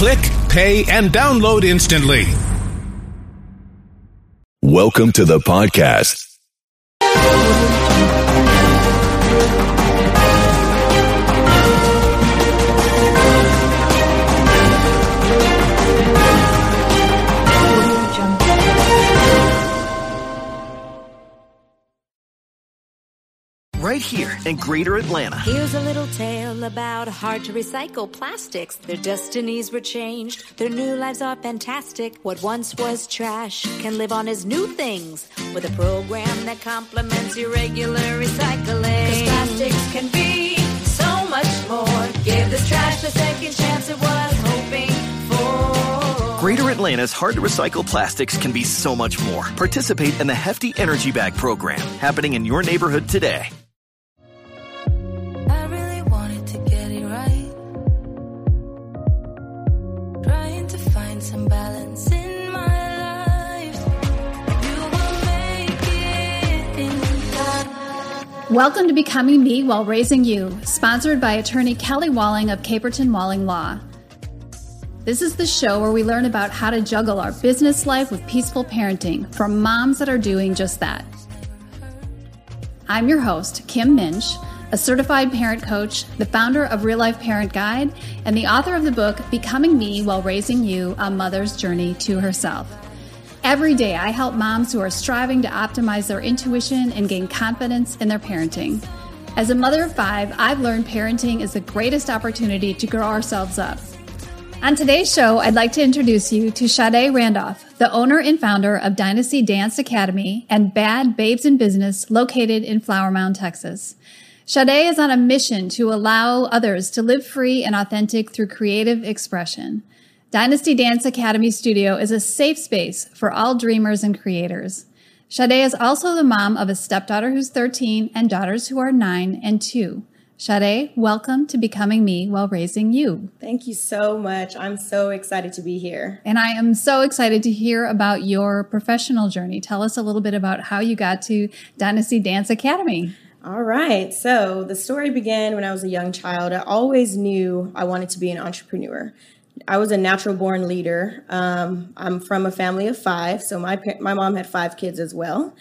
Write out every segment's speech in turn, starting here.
Click, pay, and download instantly. Welcome to the podcast. Right here in Greater Atlanta. Here's a little tale about hard to recycle plastics. Their destinies were changed, their new lives are fantastic. What once was trash can live on as new things with a program that complements your regular recycling. Cause plastics can be so much more. Give this trash the second chance it was hoping for. Greater Atlanta's hard to recycle plastics can be so much more. Participate in the Hefty Energy Bag program happening in your neighborhood today. Welcome to Becoming Me While Raising You, sponsored by attorney Kelly Walling of Caperton Walling Law. This is the show where we learn about how to juggle our business life with peaceful parenting from moms that are doing just that. I'm your host, Kim Minch, a certified parent coach, the founder of Real Life Parent Guide, and the author of the book Becoming Me While Raising You A Mother's Journey to Herself. Every day, I help moms who are striving to optimize their intuition and gain confidence in their parenting. As a mother of five, I've learned parenting is the greatest opportunity to grow ourselves up. On today's show, I'd like to introduce you to Sade Randolph, the owner and founder of Dynasty Dance Academy and Bad Babes in Business located in Flower Mound, Texas. Sade is on a mission to allow others to live free and authentic through creative expression. Dynasty Dance Academy Studio is a safe space for all dreamers and creators. Sade is also the mom of a stepdaughter who's 13 and daughters who are 9 and 2. Sade, welcome to Becoming Me While Raising You. Thank you so much. I'm so excited to be here. And I am so excited to hear about your professional journey. Tell us a little bit about how you got to Dynasty Dance Academy. All right. So the story began when I was a young child. I always knew I wanted to be an entrepreneur. I was a natural born leader. Um, I'm from a family of five, so my my mom had five kids as well.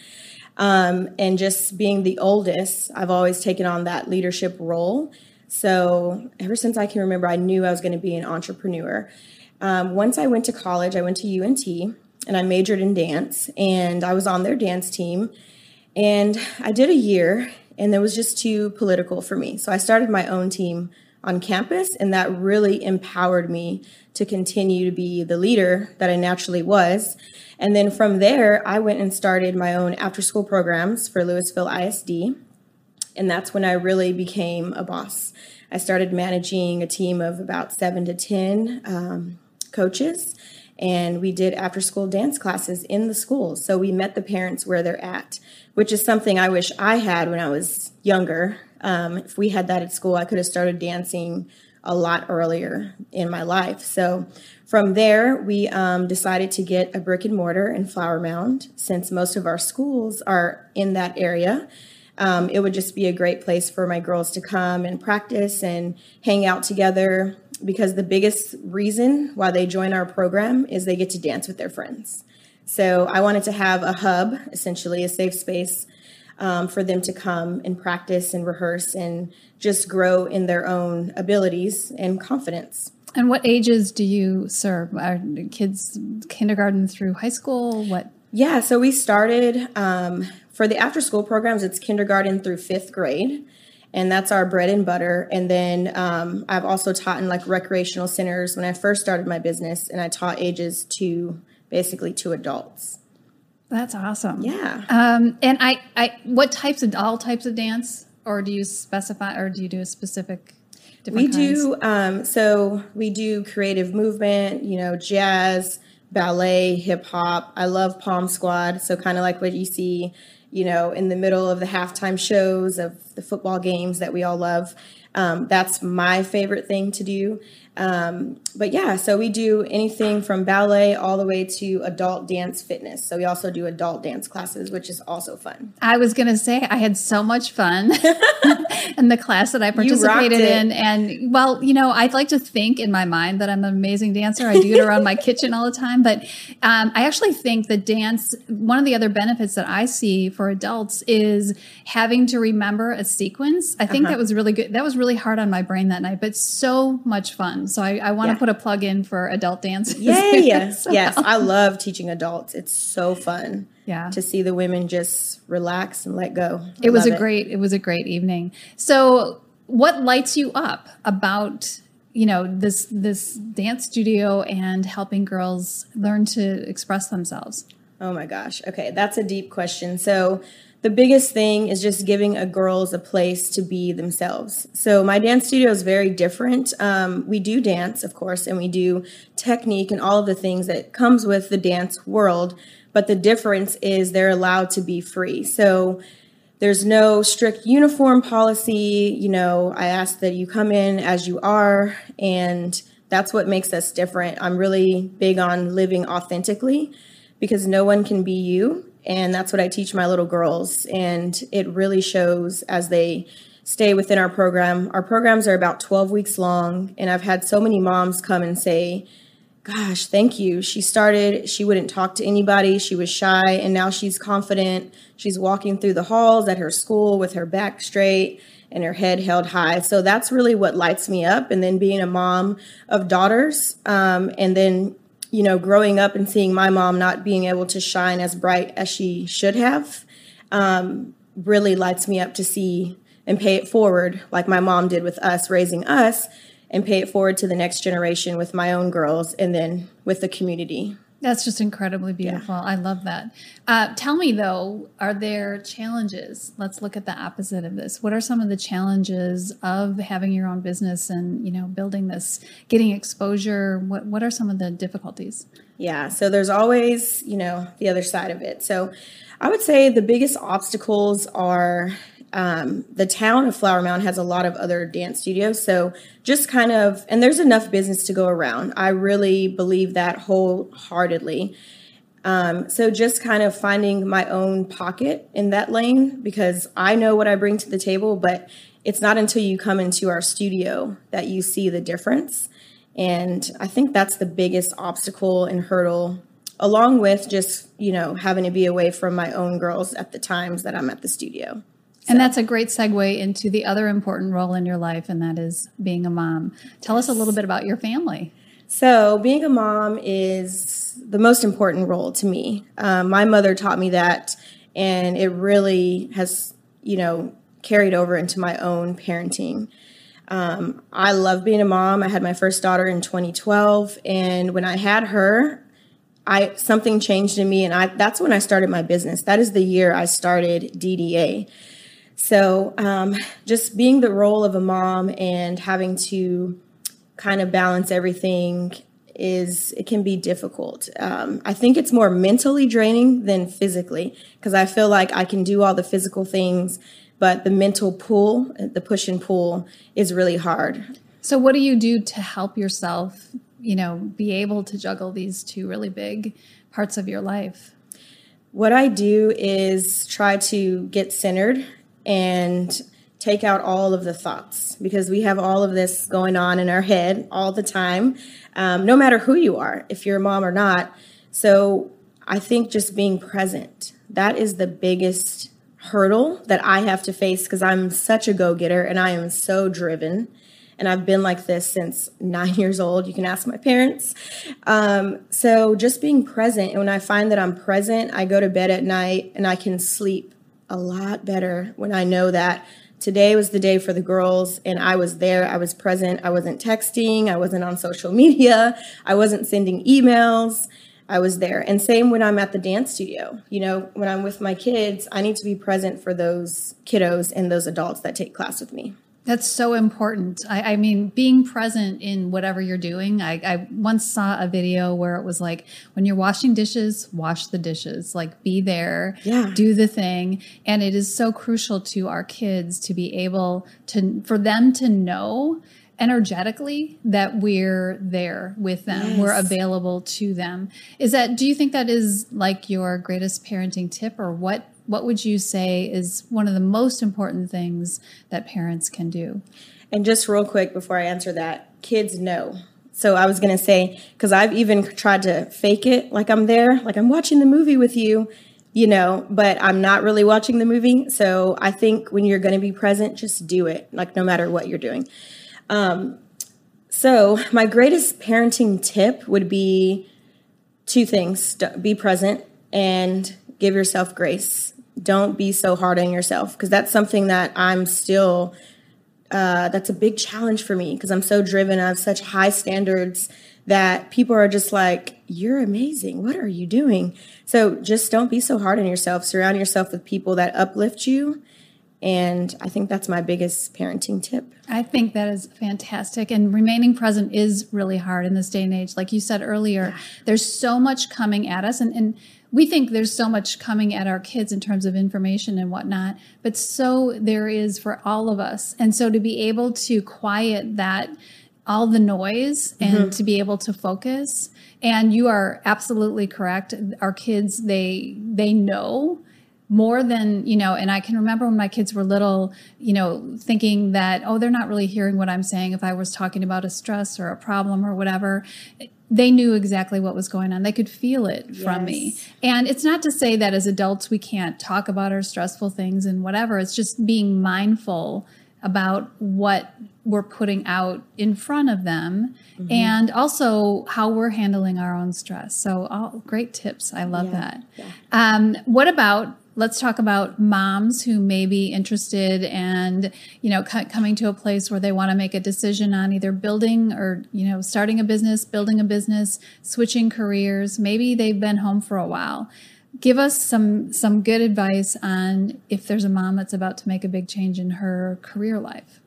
Um, and just being the oldest, I've always taken on that leadership role. So ever since I can remember, I knew I was going to be an entrepreneur. Um, once I went to college, I went to UNT and I majored in dance, and I was on their dance team. And I did a year, and it was just too political for me. So I started my own team on campus, and that really empowered me to continue to be the leader that I naturally was. And then from there, I went and started my own after school programs for Lewisville ISD. And that's when I really became a boss. I started managing a team of about seven to 10 um, coaches, and we did after school dance classes in the schools. So we met the parents where they're at, which is something I wish I had when I was younger. Um, if we had that at school, I could have started dancing a lot earlier in my life. So from there, we um, decided to get a brick and mortar in Flower Mound since most of our schools are in that area. Um, it would just be a great place for my girls to come and practice and hang out together because the biggest reason why they join our program is they get to dance with their friends. So I wanted to have a hub, essentially a safe space um, for them to come and practice and rehearse and just grow in their own abilities and confidence. And what ages do you serve? Are kids kindergarten through high school? What? Yeah, so we started um, for the after school programs, it's kindergarten through fifth grade. And that's our bread and butter. And then um, I've also taught in like recreational centers when I first started my business, and I taught ages to basically to adults. That's awesome. Yeah. Um, and I, I, what types of all types of dance, or do you specify, or do you do a specific? We kinds? do um, so we do creative movement, you know, jazz, ballet, hip hop. I love Pom Squad, so kind of like what you see, you know, in the middle of the halftime shows of the football games that we all love. Um, that's my favorite thing to do. Um, but yeah, so we do anything from ballet all the way to adult dance fitness. So we also do adult dance classes, which is also fun. I was going to say I had so much fun in the class that I participated in. And well, you know, I'd like to think in my mind that I'm an amazing dancer. I do it around my kitchen all the time. But um, I actually think that dance, one of the other benefits that I see for adults is having to remember a sequence. I think uh-huh. that was really good. That was really hard on my brain that night, but so much fun. So I, I want to yeah. put a plug in for adult dance. Yay! yes, yes, I love teaching adults. It's so fun. Yeah, to see the women just relax and let go. I it was a it. great. It was a great evening. So, what lights you up about you know this this dance studio and helping girls learn to express themselves? Oh my gosh. Okay, that's a deep question. So the biggest thing is just giving a girls a place to be themselves. So my dance studio is very different. Um, we do dance, of course, and we do technique and all of the things that comes with the dance world. But the difference is they're allowed to be free. So there's no strict uniform policy. You know, I ask that you come in as you are, and that's what makes us different. I'm really big on living authentically because no one can be you and that's what I teach my little girls. And it really shows as they stay within our program. Our programs are about 12 weeks long. And I've had so many moms come and say, Gosh, thank you. She started, she wouldn't talk to anybody. She was shy, and now she's confident. She's walking through the halls at her school with her back straight and her head held high. So that's really what lights me up. And then being a mom of daughters, um, and then you know, growing up and seeing my mom not being able to shine as bright as she should have um, really lights me up to see and pay it forward, like my mom did with us raising us, and pay it forward to the next generation with my own girls and then with the community. That's just incredibly beautiful. Yeah. I love that. Uh, tell me though, are there challenges? Let's look at the opposite of this. What are some of the challenges of having your own business and you know building this, getting exposure? What What are some of the difficulties? Yeah, so there's always you know the other side of it. So I would say the biggest obstacles are um, the town of Flower Mound has a lot of other dance studios. So just kind of, and there's enough business to go around. I really believe that wholeheartedly. Um, so just kind of finding my own pocket in that lane because I know what I bring to the table, but it's not until you come into our studio that you see the difference. And I think that's the biggest obstacle and hurdle along with just, you know, having to be away from my own girls at the times that I'm at the studio. And that's a great segue into the other important role in your life, and that is being a mom. Tell yes. us a little bit about your family. So, being a mom is the most important role to me. Um, my mother taught me that, and it really has, you know, carried over into my own parenting. Um, I love being a mom. I had my first daughter in 2012, and when I had her, I something changed in me, and I that's when I started my business. That is the year I started DDA. So, um, just being the role of a mom and having to kind of balance everything is it can be difficult. Um, I think it's more mentally draining than physically because I feel like I can do all the physical things, but the mental pull, the push and pull, is really hard. So, what do you do to help yourself, you know, be able to juggle these two really big parts of your life? What I do is try to get centered and take out all of the thoughts because we have all of this going on in our head all the time, um, no matter who you are, if you're a mom or not. So I think just being present, that is the biggest hurdle that I have to face because I'm such a go getter and I am so driven. And I've been like this since nine years old. You can ask my parents. Um, so just being present. And when I find that I'm present, I go to bed at night and I can sleep a lot better when I know that today was the day for the girls and I was there, I was present, I wasn't texting, I wasn't on social media, I wasn't sending emails. I was there. And same when I'm at the dance studio. You know, when I'm with my kids, I need to be present for those kiddos and those adults that take class with me. That's so important. I, I, mean, being present in whatever you're doing. I, I, once saw a video where it was like, when you're washing dishes, wash the dishes. Like, be there, yeah. do the thing. And it is so crucial to our kids to be able to, for them to know energetically that we're there with them yes. we're available to them is that do you think that is like your greatest parenting tip or what what would you say is one of the most important things that parents can do and just real quick before i answer that kids know so i was going to say because i've even tried to fake it like i'm there like i'm watching the movie with you you know, but I'm not really watching the movie. So I think when you're going to be present, just do it, like no matter what you're doing. Um, so, my greatest parenting tip would be two things be present and give yourself grace. Don't be so hard on yourself because that's something that I'm still, uh, that's a big challenge for me because I'm so driven. I have such high standards that people are just like, you're amazing. What are you doing? So just don't be so hard on yourself. Surround yourself with people that uplift you and I think that's my biggest parenting tip. I think that is fantastic. And remaining present is really hard in this day and age. Like you said earlier, there's so much coming at us. And, and we think there's so much coming at our kids in terms of information and whatnot, but so there is for all of us. And so to be able to quiet that, all the noise and mm-hmm. to be able to focus and you are absolutely correct our kids they they know more than you know and i can remember when my kids were little you know thinking that oh they're not really hearing what i'm saying if i was talking about a stress or a problem or whatever they knew exactly what was going on they could feel it yes. from me and it's not to say that as adults we can't talk about our stressful things and whatever it's just being mindful about what we're putting out in front of them mm-hmm. and also how we're handling our own stress so all great tips i love yeah. that yeah. Um, what about let's talk about moms who may be interested and you know coming to a place where they want to make a decision on either building or you know starting a business building a business switching careers. Maybe they've been home for a while. Give us some some good advice on if there's a mom that's about to make a big change in her career life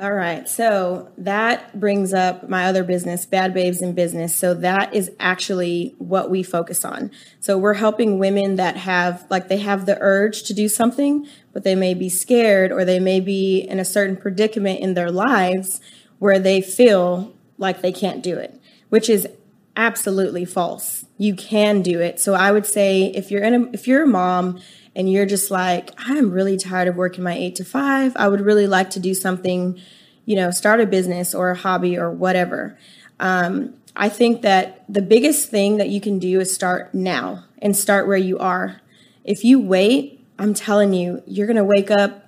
all right. So that brings up my other business, Bad Babes in Business. So that is actually what we focus on. So we're helping women that have, like, they have the urge to do something, but they may be scared or they may be in a certain predicament in their lives where they feel like they can't do it, which is absolutely false. You can do it. So I would say if you're in a, if you're a mom and you're just like, I'm really tired of working my eight to five. I would really like to do something, you know, start a business or a hobby or whatever. Um, I think that the biggest thing that you can do is start now and start where you are. If you wait, I'm telling you, you're going to wake up.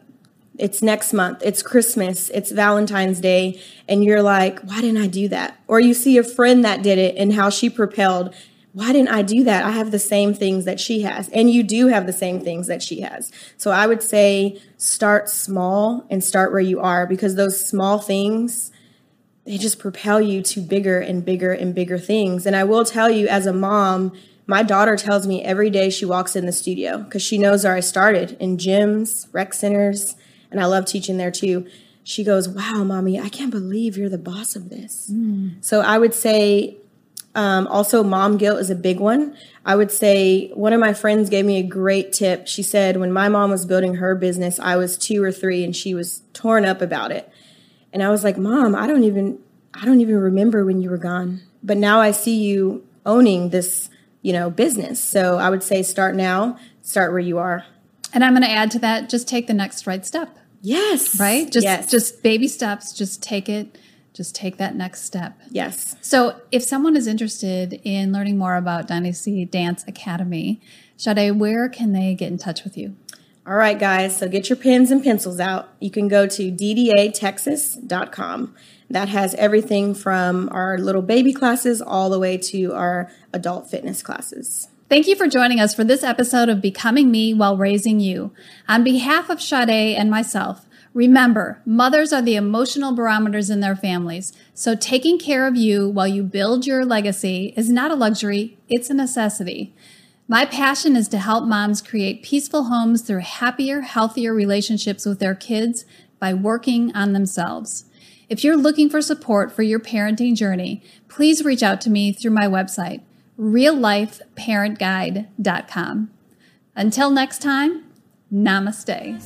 It's next month, it's Christmas, it's Valentine's Day, and you're like, why didn't I do that? Or you see a friend that did it and how she propelled why didn't I do that? I have the same things that she has. And you do have the same things that she has. So I would say start small and start where you are because those small things, they just propel you to bigger and bigger and bigger things. And I will tell you, as a mom, my daughter tells me every day she walks in the studio because she knows where I started in gyms, rec centers, and I love teaching there too. She goes, Wow, mommy, I can't believe you're the boss of this. Mm. So I would say um, also, mom guilt is a big one. I would say one of my friends gave me a great tip. She said, when my mom was building her business, I was two or three and she was torn up about it. And I was like, Mom, I don't even I don't even remember when you were gone. But now I see you owning this, you know, business. So I would say start now, start where you are. And I'm going to add to that, just take the next right step. Yes. Right? Just yes. just baby steps, just take it just take that next step. Yes. So, if someone is interested in learning more about Dynasty Dance Academy, Sade, where can they get in touch with you? All right, guys. So get your pens and pencils out. You can go to ddatexas.com. That has everything from our little baby classes all the way to our adult fitness classes. Thank you for joining us for this episode of Becoming Me While Raising You. On behalf of Sade and myself, Remember, mothers are the emotional barometers in their families, so taking care of you while you build your legacy is not a luxury, it's a necessity. My passion is to help moms create peaceful homes through happier, healthier relationships with their kids, by working on themselves. If you're looking for support for your parenting journey, please reach out to me through my website, reallifeparentguide.com. Until next time, namaste.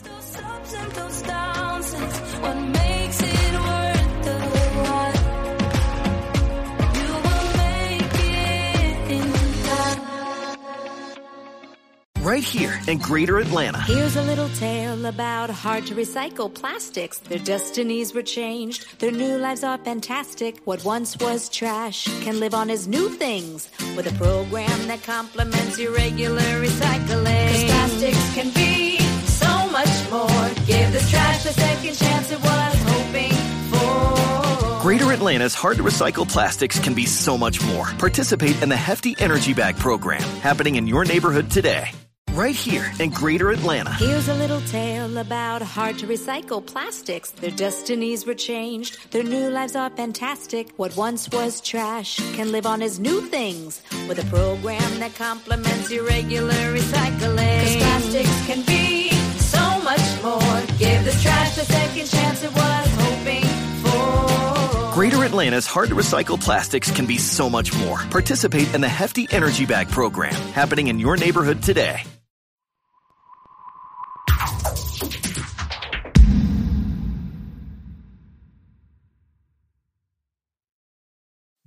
Right here in Greater Atlanta. Here's a little tale about hard to recycle plastics. Their destinies were changed, their new lives are fantastic. What once was trash can live on as new things with a program that complements your regular recycling. Cause plastics can be so much more. Give this trash the second chance it was hoping for. Greater Atlanta's hard to recycle plastics can be so much more. Participate in the Hefty Energy Bag program happening in your neighborhood today. Right here in Greater Atlanta. Here's a little tale about hard to recycle plastics. Their destinies were changed, their new lives are fantastic. What once was trash can live on as new things with a program that complements your regular recycling. Cause plastics can be so much more. Give this trash the second chance it was hoping for. Greater Atlanta's hard to recycle plastics can be so much more. Participate in the Hefty Energy Bag program happening in your neighborhood today.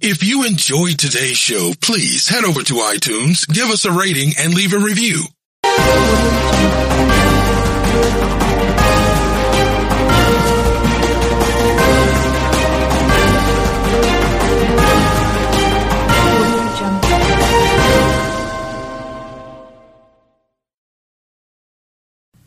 If you enjoyed today's show, please head over to iTunes, give us a rating, and leave a review.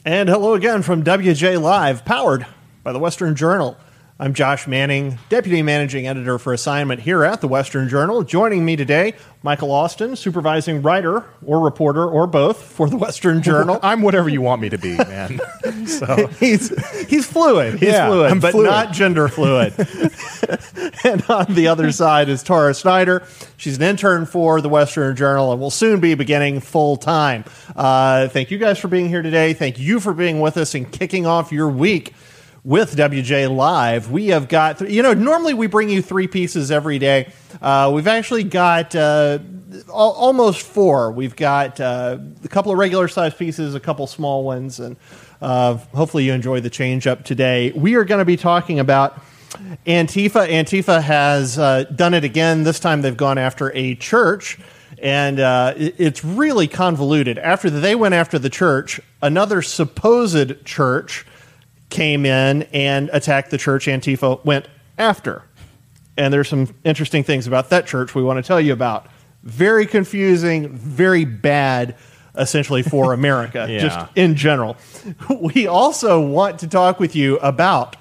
And hello again from WJ Live, powered by the Western Journal. I'm Josh Manning, Deputy Managing Editor for Assignment here at the Western Journal. Joining me today, Michael Austin, Supervising Writer or Reporter or both for the Western Journal. I'm whatever you want me to be, man. so he's he's fluid. He's Yeah, fluid, I'm but fluid. not gender fluid. and on the other side is Tara Snyder. She's an intern for the Western Journal and will soon be beginning full time. Uh, thank you guys for being here today. Thank you for being with us and kicking off your week with WJ Live. We have got, you know, normally we bring you three pieces every day. Uh, we've actually got uh, al- almost four. We've got uh, a couple of regular size pieces, a couple small ones, and uh, hopefully you enjoy the change up today. We are going to be talking about Antifa. Antifa has uh, done it again. This time they've gone after a church. And uh, it- it's really convoluted. After they went after the church, another supposed church came in and attacked the church Antifa went after. And there's some interesting things about that church we want to tell you about. Very confusing, very bad, essentially, for America, Yeah. just in general. We also want to talk with you about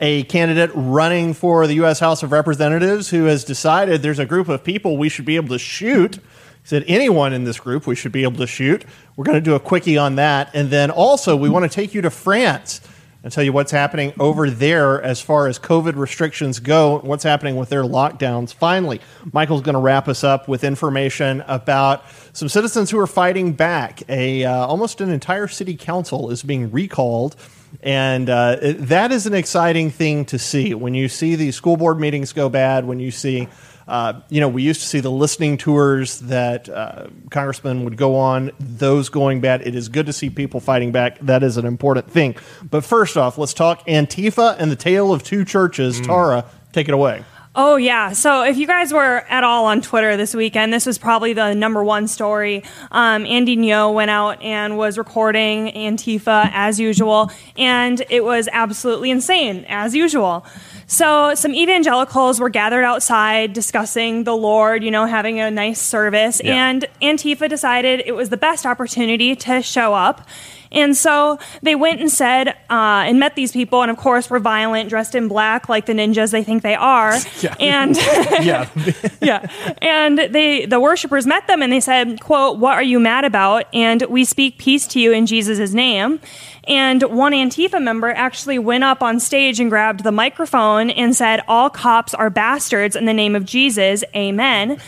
a candidate running for the U.S. House of Representatives who has decided there's a group of people we should be able to shoot. He said, anyone in this group we should be able to shoot. We're going to do a quickie on that. And then also, we want to take you to France and tell you what's happening over there as far as COVID restrictions go, what's happening with their lockdowns. Finally, Michael's going to wrap us up with information about some citizens who are fighting back. A uh, almost an entire city council is being recalled and uh, it- that is an exciting thing to see when you see these school board meetings go bad, when you see, uh, you know, we used to see the listening tours that uh, congressmen would go on, those going bad. It is good to see people fighting back. That is an important thing. But first off, let's talk Antifa and the tale of two churches. Tara, take it away. Oh, yeah. So if you guys were at all on Twitter this weekend, this was probably the number one story. Um, Andy Ngo went out and was recording Antifa as usual, and it was absolutely insane, as usual. So some evangelicals were gathered outside discussing the Lord, you know, having a nice service, and Antifa decided it was the best opportunity to show up. And so they went and said, uh, and met these people, and of course were violent, dressed in black like the ninjas they think they are. And Yeah. yeah, and they the worshipers met them and they said, "quote What are you mad about?" And we speak peace to you in Jesus' name. And one Antifa member actually went up on stage and grabbed the microphone and said, "All cops are bastards in the name of Jesus, Amen."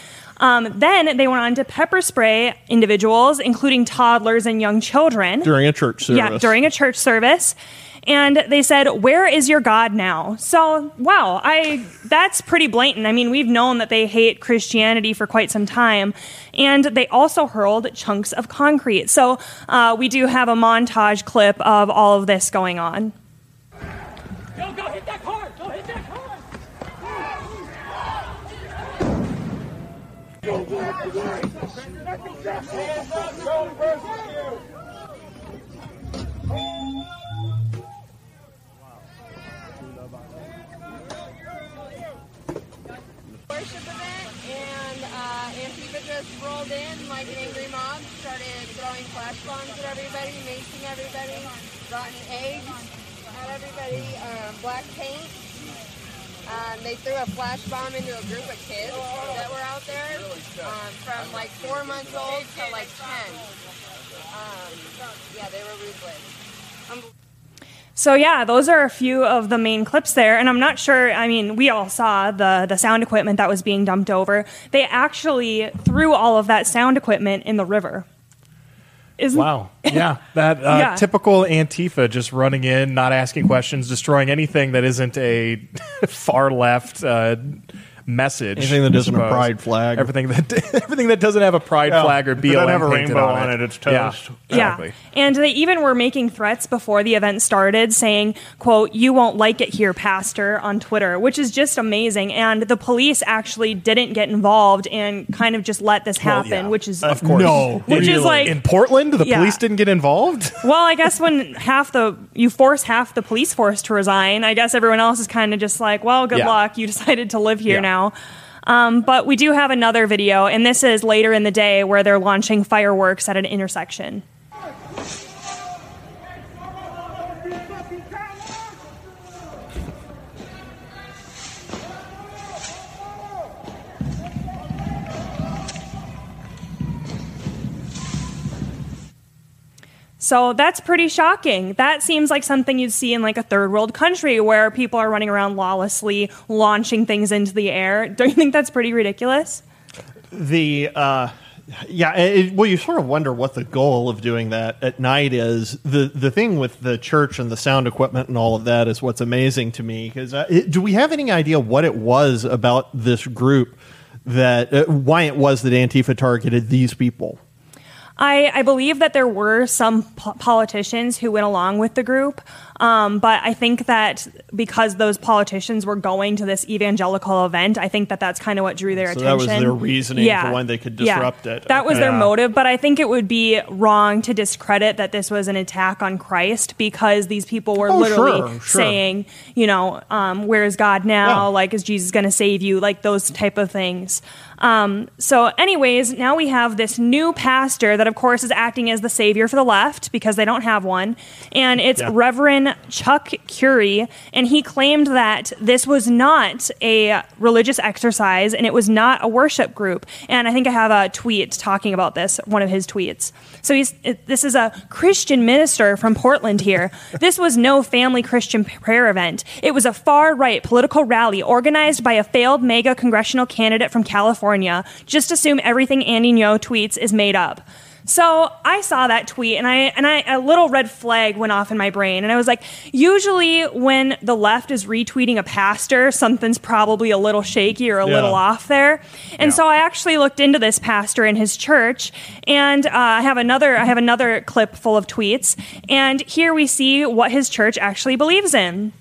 Um, then they went on to pepper spray individuals, including toddlers and young children. During a church service. Yeah, during a church service. and they said, "Where is your God now?" So, wow, I that's pretty blatant. I mean, we've known that they hate Christianity for quite some time, and they also hurled chunks of concrete. So, uh, we do have a montage clip of all of this going on. Go, go, hit that car! Go, worship event, and uh, Antifa just rolled in like an angry mob, started throwing flash bombs at everybody, macing everybody, rotten eggs at everybody, um, black paint. Um, they threw a flash bomb into a group of kids that were out there, um, from like four months old to like ten. Um, yeah, they were ruthless. So yeah, those are a few of the main clips there, and I'm not sure. I mean, we all saw the the sound equipment that was being dumped over. They actually threw all of that sound equipment in the river. Isn't Wow. Yeah. That uh, Yeah. typical Antifa just running in, not asking questions, destroying anything that isn't a far left uh, message. Anything that I isn't a pride flag. Everything that everything that doesn't have a pride Yeah. flag or If BLM doesn't have a painted rainbow on on it, it, it's Yeah, toast. exactly. Yeah, and they even were making threats before the event started, saying, "quote You won't like it here, Pastor," on Twitter, which is just amazing. And the police actually didn't get involved and kind of just let this Well, happen, yeah. which is Of uh, course. No, which is like In Portland, the Yeah. police didn't get involved. well, I guess when half the you force half the police force to resign, I guess everyone else is kind of just like, well, good Yeah. luck. You decided to live here Yeah. Now. Um, but we do have another video, and this is later in the day where they're launching fireworks at an intersection. So that's pretty shocking. That seems like something you'd see in like a third world country where people are running around lawlessly launching things into the air. Don't you think that's pretty ridiculous? the uh yeah it, well you sort of wonder what the goal of doing that at night is the the thing with the church and the sound equipment and all of that is what's amazing to me because uh, do we have any idea what it was about this group that uh, why it was that antifa targeted these people I, I believe that there were some po- politicians who went along with the group, um, but I think that because those politicians were going to this evangelical event, I think that that's kind of what drew their So attention. that was their reasoning for when they could Yeah. disrupt it. That was Okay. their Yeah. motive, but I think it would be wrong to discredit that this was an attack on Christ because these people were Oh, literally sure, sure. saying, you know, um, where is God now? Yeah. Like, is Jesus going to save you? Like those type of things. Um, so, anyways, now we have this new pastor that, of course, is acting as the savior for the left because they don't have one, and it's Yeah. Chuck Currie, and he claimed that this was not a religious exercise and it was not a worship group. And I think I have a tweet talking about this, one of his tweets. So he's this is a Christian minister from Portland here. This was no family Christian prayer event. It was a far right political rally organized by a failed MAGA congressional candidate from California. Just assume everything Andy Ngo tweets is made up. So I saw that tweet and I and I a little red flag went off in my brain and I was like, usually when the left is retweeting a pastor, something's probably a little shaky or a Yeah. little off there. And so I actually looked into this pastor and his church and uh, I have another I have another clip full of tweets and here we see what his church actually believes in.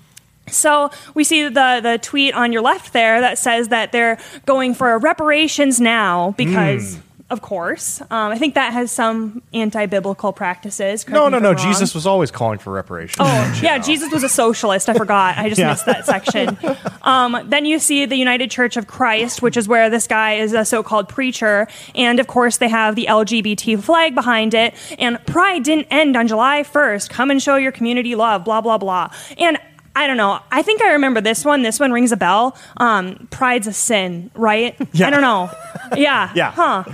So we see the the tweet on your left there that says that they're going for reparations now because. Of course, um, I think that has some anti-biblical practices. No, no, no. Wrong. Jesus was always calling for reparations. Oh, yeah, Jesus was a socialist. I forgot. I just Yeah. missed that section. Um, then you see the United Church of Christ, which is where this guy is a so called preacher. And of course, they have the LGBT flag behind it. And Pride didn't end on July 1st. Come and show your community love, blah, blah, blah. And I don't know. I think I remember this one. This one rings a bell. Um, Pride's a sin, right? Yeah. I don't know. Yeah. Yeah. Huh.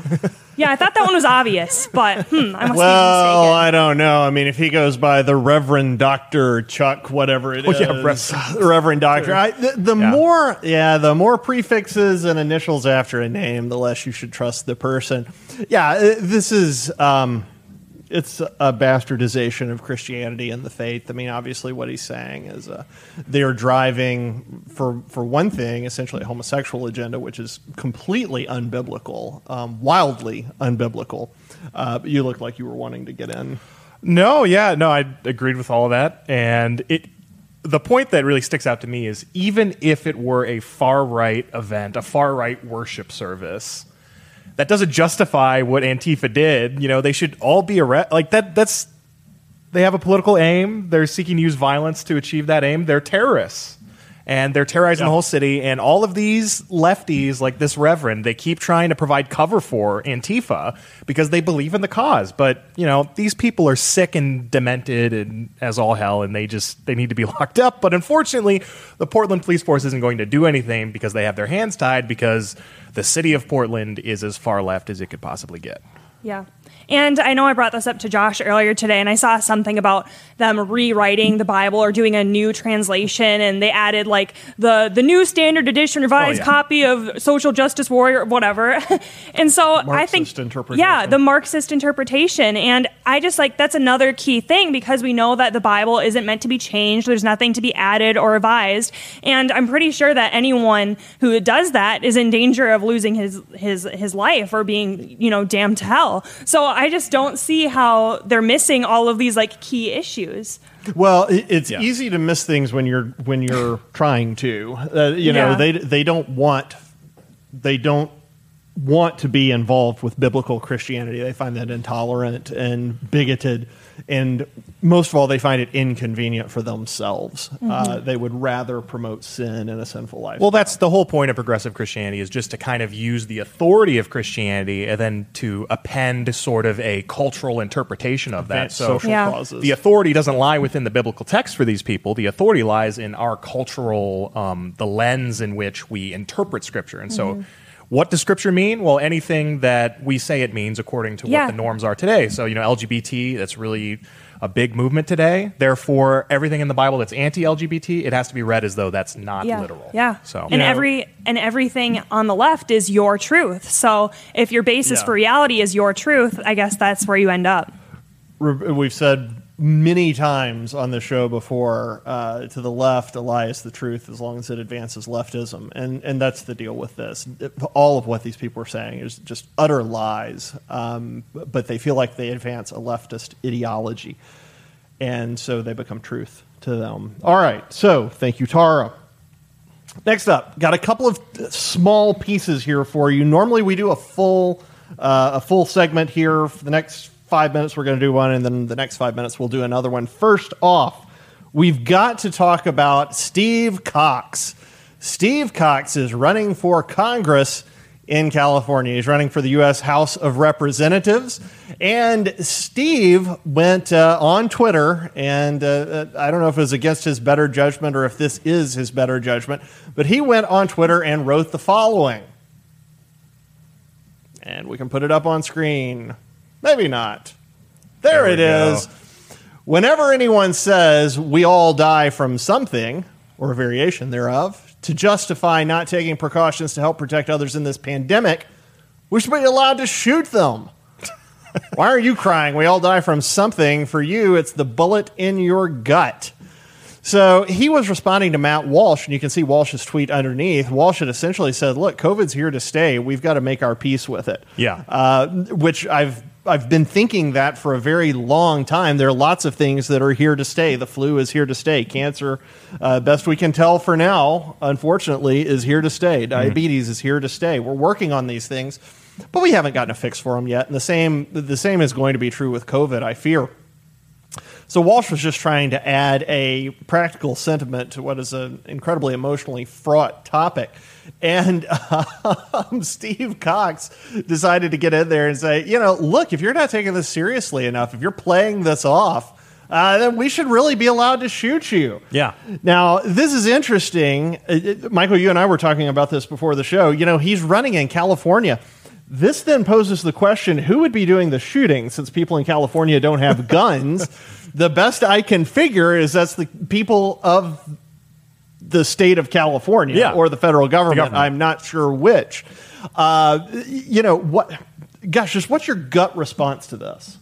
Yeah, I thought that one was obvious, but hmm, I must be well mistaken. i don't know i mean if he goes by the reverend dr chuck whatever it Oh, is, yeah, Rev- reverend doctor I, the, the Yeah. more yeah the more prefixes and initials after a name the less you should trust the person yeah uh, this is um it's a bastardization of Christianity and the faith. I mean, obviously, what he's saying is uh, they're driving for for one thing, essentially a homosexual agenda, which is completely unbiblical, um, wildly unbiblical. Uh, you look like you were wanting to get in. No, yeah, no, I agreed with all of that, and it. The point that really sticks out to me is even if it were a far right event, a far right worship service, that doesn't justify what Antifa did. You know, they should all be arrested. Like that. That's they have a political aim. They're seeking to use violence to achieve that aim. They're terrorists. And they're terrorizing the whole city. And all of these lefties, like this reverend, they keep trying to provide cover for Antifa because they believe in the cause. But, you know, these people are sick and demented and as all hell, and they just they need to be locked up. But unfortunately, the Portland police force isn't going to do anything because they have their hands tied because the city of Portland is as far left as it could possibly get. Yeah. And I know I brought this up to Josh earlier today, and I saw something about them rewriting the Bible or doing a new translation, and they added like the the new standard edition revised Oh, yeah. copy of Social Justice Warrior, whatever. and so I think, Marxist interpretation. yeah, the Marxist interpretation, and I just like that's another key thing because we know that the Bible isn't meant to be changed. There's nothing to be added or revised, and I'm pretty sure that anyone who does that is in danger of losing his his his life or being you know damned to hell. So I just don't see how they're missing all of these like key issues. Well, it, it's easy to miss things when you're when you're trying to. Uh, you know, Yeah. they they don't want they don't want to be involved with biblical Christianity. They find that intolerant and bigoted, and most of all, they find it inconvenient for themselves. Uh, Mhm. they would rather promote sin and a sinful life. Well, that's the whole point of progressive Christianity is just to kind of use the authority of Christianity and then to append sort of a cultural interpretation of that. Advance So social Yeah. causes. the authority doesn't lie within the biblical text for these people. The authority lies in our cultural, um, the lens in which we interpret Scripture. And so. What does Scripture mean? Well, anything that we say it means according to Yeah. what the norms are today. So, you know, LGBT, that's really a big movement today. Therefore, everything in the Bible that's anti-LGBT, it has to be read as though that's not yeah. literal. Yeah. So, and every and everything on the left is your truth. So if your basis Yeah. for reality is your truth, I guess that's where you end up. We've said many times on the show before uh, to the left a lie is the truth as long as it advances leftism. And and that's the deal with this. All of what these people are saying is just utter lies um, but they feel like they advance a leftist ideology. And so they become truth to them. All right. So thank you tara. Next up, got a couple of small pieces here for you. Normally, we do a full uh, a full segment here. For the next five minutes, we're going to do one, and then the next five minutes, we'll do another one. First off, we've got to talk about Steve Cox. Steve Cox is running for Congress in California. He's running for the U.S. House of Representatives. And Steve went uh, on Twitter, and uh, I don't know if it was against his better judgment or if this is his better judgment, but he went on Twitter and wrote the following. And we can put it up on screen. Maybe not. There, There it go. Whenever anyone says we all die from something, or a variation thereof, to justify not taking precautions to help protect others in this pandemic, we should be allowed to shoot them. Why are you crying? We all die from something. For you, it's the bullet in your gut. So he was responding to Matt Walsh, and you can see Walsh's tweet underneath. Walsh had essentially said, "Look, COVID's here to stay. We've got to make our peace with it." Yeah. uh, which I've I've been thinking that for a very long time. There are lots of things that are here to stay. The flu is here to stay. Cancer, uh, best we can tell for now, unfortunately, is here to stay. Diabetes is here to stay. We're working on these things, but we haven't gotten a fix for them yet. And the same the same is going to be true with COVID. I fear. So Walsh was just trying to add a practical sentiment to what is an incredibly emotionally fraught topic. And um, Steve Cox decided to get in there and say, you know, look, if you're not taking this seriously enough, if you're playing this off, uh, then we should really be allowed to shoot you. Yeah. Now, this is interesting. Uh, uh, Michael, you and I were talking about this before the show. You know, he's running in California. This then poses the question who would be doing the shooting since people in California don't have guns? The best I can figure is that's the people of the state of California Yeah. or the federal government. government. I'm not sure which. Uh, you know, what, gosh, just what's your gut response to this?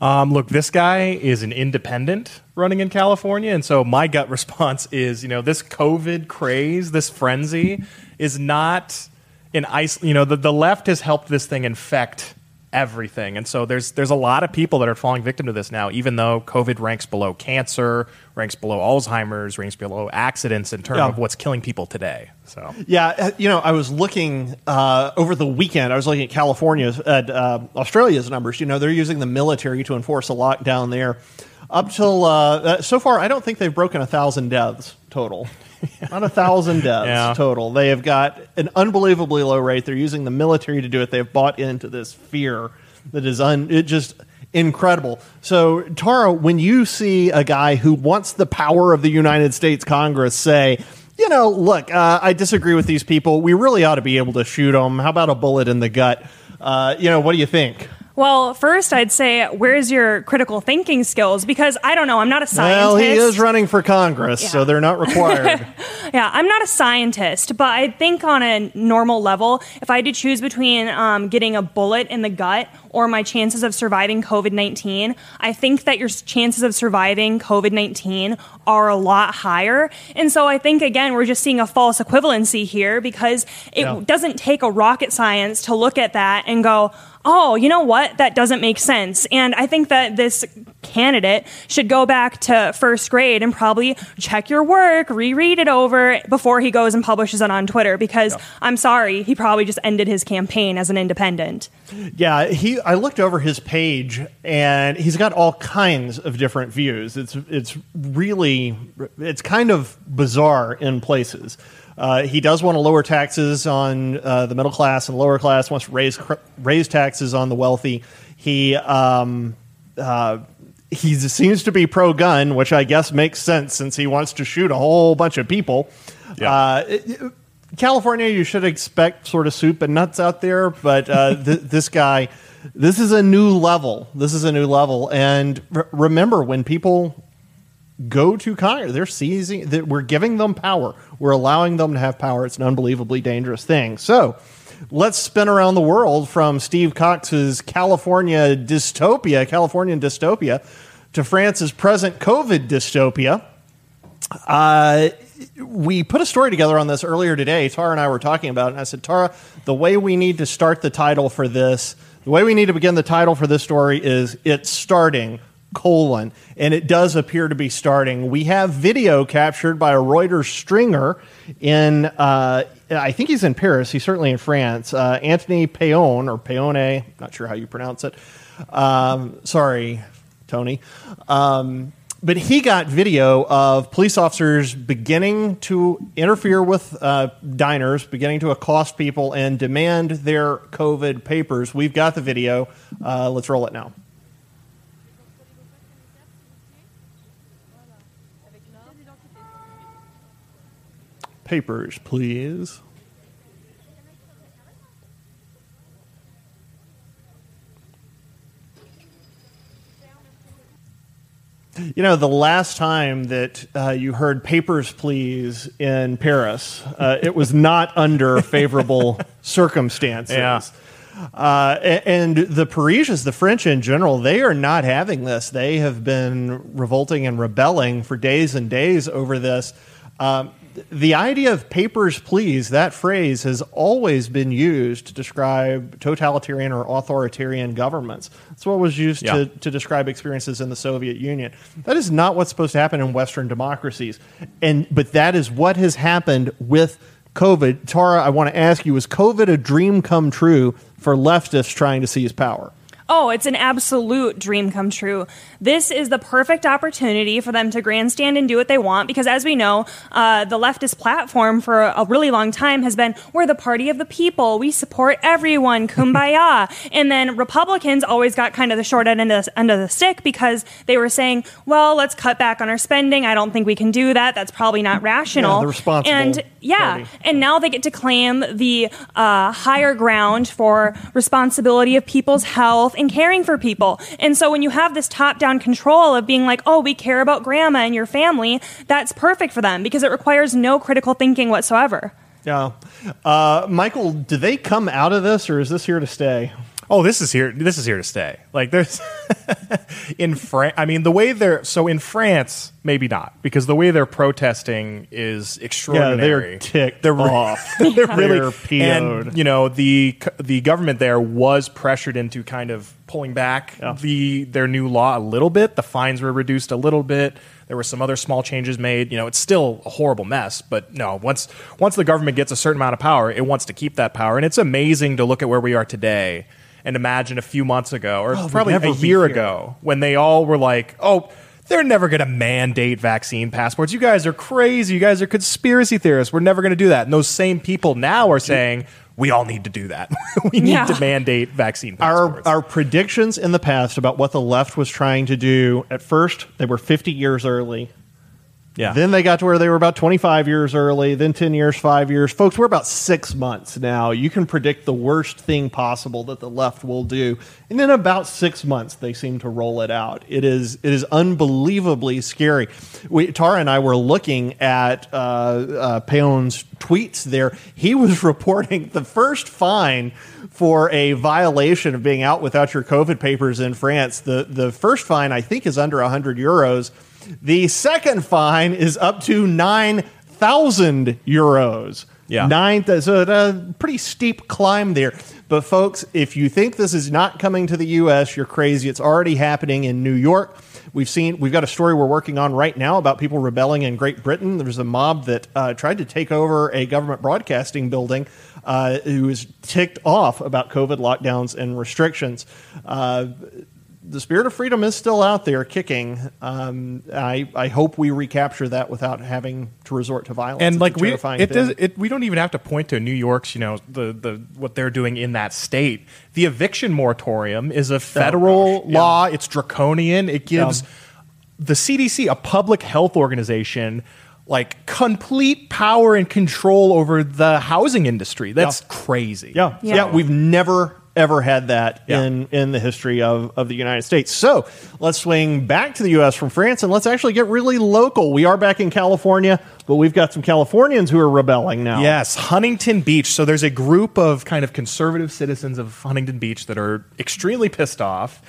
Um, look, this guy is an independent running in California, and so my gut response is, you know, this COVID craze, this frenzy, is not an ice. You know, the, the left has helped this thing infect everything, and so there's there's a lot of people that are falling victim to this now. Even though COVID ranks below cancer, ranks below Alzheimer's, ranks below accidents in terms Yeah. of what's killing people today. So Yeah, uh, you know, I was looking uh, over the weekend. I was looking at California's, at uh, Australia's numbers. You know, they're using the military to enforce a lockdown there. Up till uh, uh, so far, I don't think they've broken a thousand deaths total. Not a thousand deaths Yeah. total. They have got an unbelievably low rate. They're using the military to do it. They've bought into this fear that is un, it just incredible. So, Tara, when you see a guy who wants the power of the United States Congress say, you know, look, uh, I disagree with these people. We really ought to be able to shoot them. How about a bullet in the gut? Uh, you know, what do you think? Well, first I'd say, where's your critical thinking skills? Because I don't know, I'm not a scientist. Well, he is running for Congress, so they're not required. Yeah, I'm not a scientist, but I think on a normal level, if I had to choose between um, getting a bullet in the gut or my chances of surviving COVID 19, I think that your chances of surviving COVID 19 are a lot higher. And so I think, again, we're just seeing a false equivalency here because it Yeah. doesn't take a rocket science to look at that and go, oh, you know what? That doesn't make sense. And I think that this candidate should go back to first grade and probably check your work, reread it over before he goes and publishes it on Twitter because I'm sorry, he probably just ended his campaign as an independent. Yeah, he. I looked over his page, and he's got all kinds of different views. It's it's really it's kind of bizarre in places. Uh, he does want to lower taxes on uh, the middle class and lower class. Wants to raise cr- raise taxes on the wealthy. He um, uh, he seems to be pro gun, which I guess makes sense since he wants to shoot a whole bunch of people. Uh, it- it- California, you should expect sort of soup and nuts out there, but uh, th- this guy, this is a new level. This is a new level. And re- remember, when people go to Congress, they're seizing, that we're giving them power. We're allowing them to have power. It's an unbelievably dangerous thing. So let's spin around the world from Steve Cox's California dystopia, Californian dystopia, to France's present COVID dystopia. Uh, we put a story together on this earlier today. Tara and I were talking about it, and I said, Tara, the way we need to start the title for this, the way we need to begin the title for this story is it's starting, colon. And it does appear to be starting. We have video captured by a Reuters stringer in, uh, I think he's in Paris. He's certainly in France. Uh, Anthony Payon, or Payone, not sure how you pronounce it. Um, sorry, Tony. Um, but he got video of police officers beginning to interfere with uh, diners, beginning to accost people and demand their COVID papers. We've got the video. Uh, let's roll it now. Papers, please. You know, the last time that uh, you heard "Papers, Please" in Paris, uh, it was not under favorable circumstances. Yeah. Uh, and the Parisians, the French in general, they are not having this. They have been revolting and rebelling for days and days over this. Um, the idea of papers, please, that phrase has always been used to describe totalitarian or authoritarian governments. That's what was used Yeah. to, to describe experiences in the Soviet Union. That is not what's supposed to happen in Western democracies. And but that is what has happened with COVID. Tara, I want to ask you, is COVID a dream come true for leftists trying to seize power? Oh, it's an absolute dream come true. This is the perfect opportunity for them to grandstand and do what they want because, as we know, uh, the leftist platform for a really long time has been we're the party of the people, we support everyone, kumbaya. and then Republicans always got kind of the short end of the, end of the stick because they were saying, well, let's cut back on our spending. I don't think we can do that. That's probably not rational. Yeah, responsible and yeah, party. and now they get to claim the uh, higher ground for responsibility of people's health and caring for people. And so when you have this top down control of being like, oh, we care about grandma and your family, that's perfect for them because it requires no critical thinking whatsoever. Yeah. Uh, Michael, do they come out of this or is this here to stay? Oh, this is here. This is here to stay. Like there's in France, I mean, the way they're so in France, maybe not because the way they're protesting is extraordinary. they're ticked They're re- off. they're really They're and you know the the government there was pressured into kind of pulling back the their new law a little bit. The fines were reduced a little bit. There were some other small changes made. You know, it's still a horrible mess, but no, once once the government gets a certain amount of power, it wants to keep that power. And it's amazing to look at where we are today and imagine a few months ago or Oh, probably a year ago when they all were like, "Oh, they're never going to mandate vaccine passports. You guys are crazy. You guys are conspiracy theorists. We're never going to do that." And those same people now are saying, "We all need to do that. we need Yeah. to mandate vaccine passports." Our our predictions in the past about what the left was trying to do at first they were 50 years early. Yeah. Then they got to where they were about 25 years early, then 10 years, 5 years. Folks, we're about 6 months now. You can predict the worst thing possible that the left will do. And in about 6 months they seem to roll it out. It is it is unbelievably scary. We Tara and I were looking at uh, uh, Peon's tweets there. He was reporting the first fine for a violation of being out without your COVID papers in France. The the first fine I think is under 100 euros. The second fine is up to 9,000 euros. Yeah. Nine, so a pretty steep climb there. But folks, if you think this is not coming to the U.S., you're crazy. It's already happening in New York. We've seen, we've got a story we're working on right now about people rebelling in Great Britain. There's a mob that uh, tried to take over a government broadcasting building uh, who was ticked off about COVID lockdowns and restrictions. Uh, the spirit of freedom is still out there kicking. Um, I, I hope we recapture that without having to resort to violence. and It's like we, it thing. does, it, we don't even have to point to New York's, you know, the, the what they're doing in that state. The eviction moratorium is a federal law. It's draconian. It gives the CDC, a public health organization, like complete power and control over the housing industry. That's crazy. Yeah. yeah, We've never ever had that Yeah. in in the history of of the United States. So let's swing back to the U.S. from France and let's actually get really local. We are back in California, but we've got some Californians who are rebelling now. Yes, Huntington Beach. So there's a group of kind of conservative citizens of Huntington Beach that are extremely pissed off.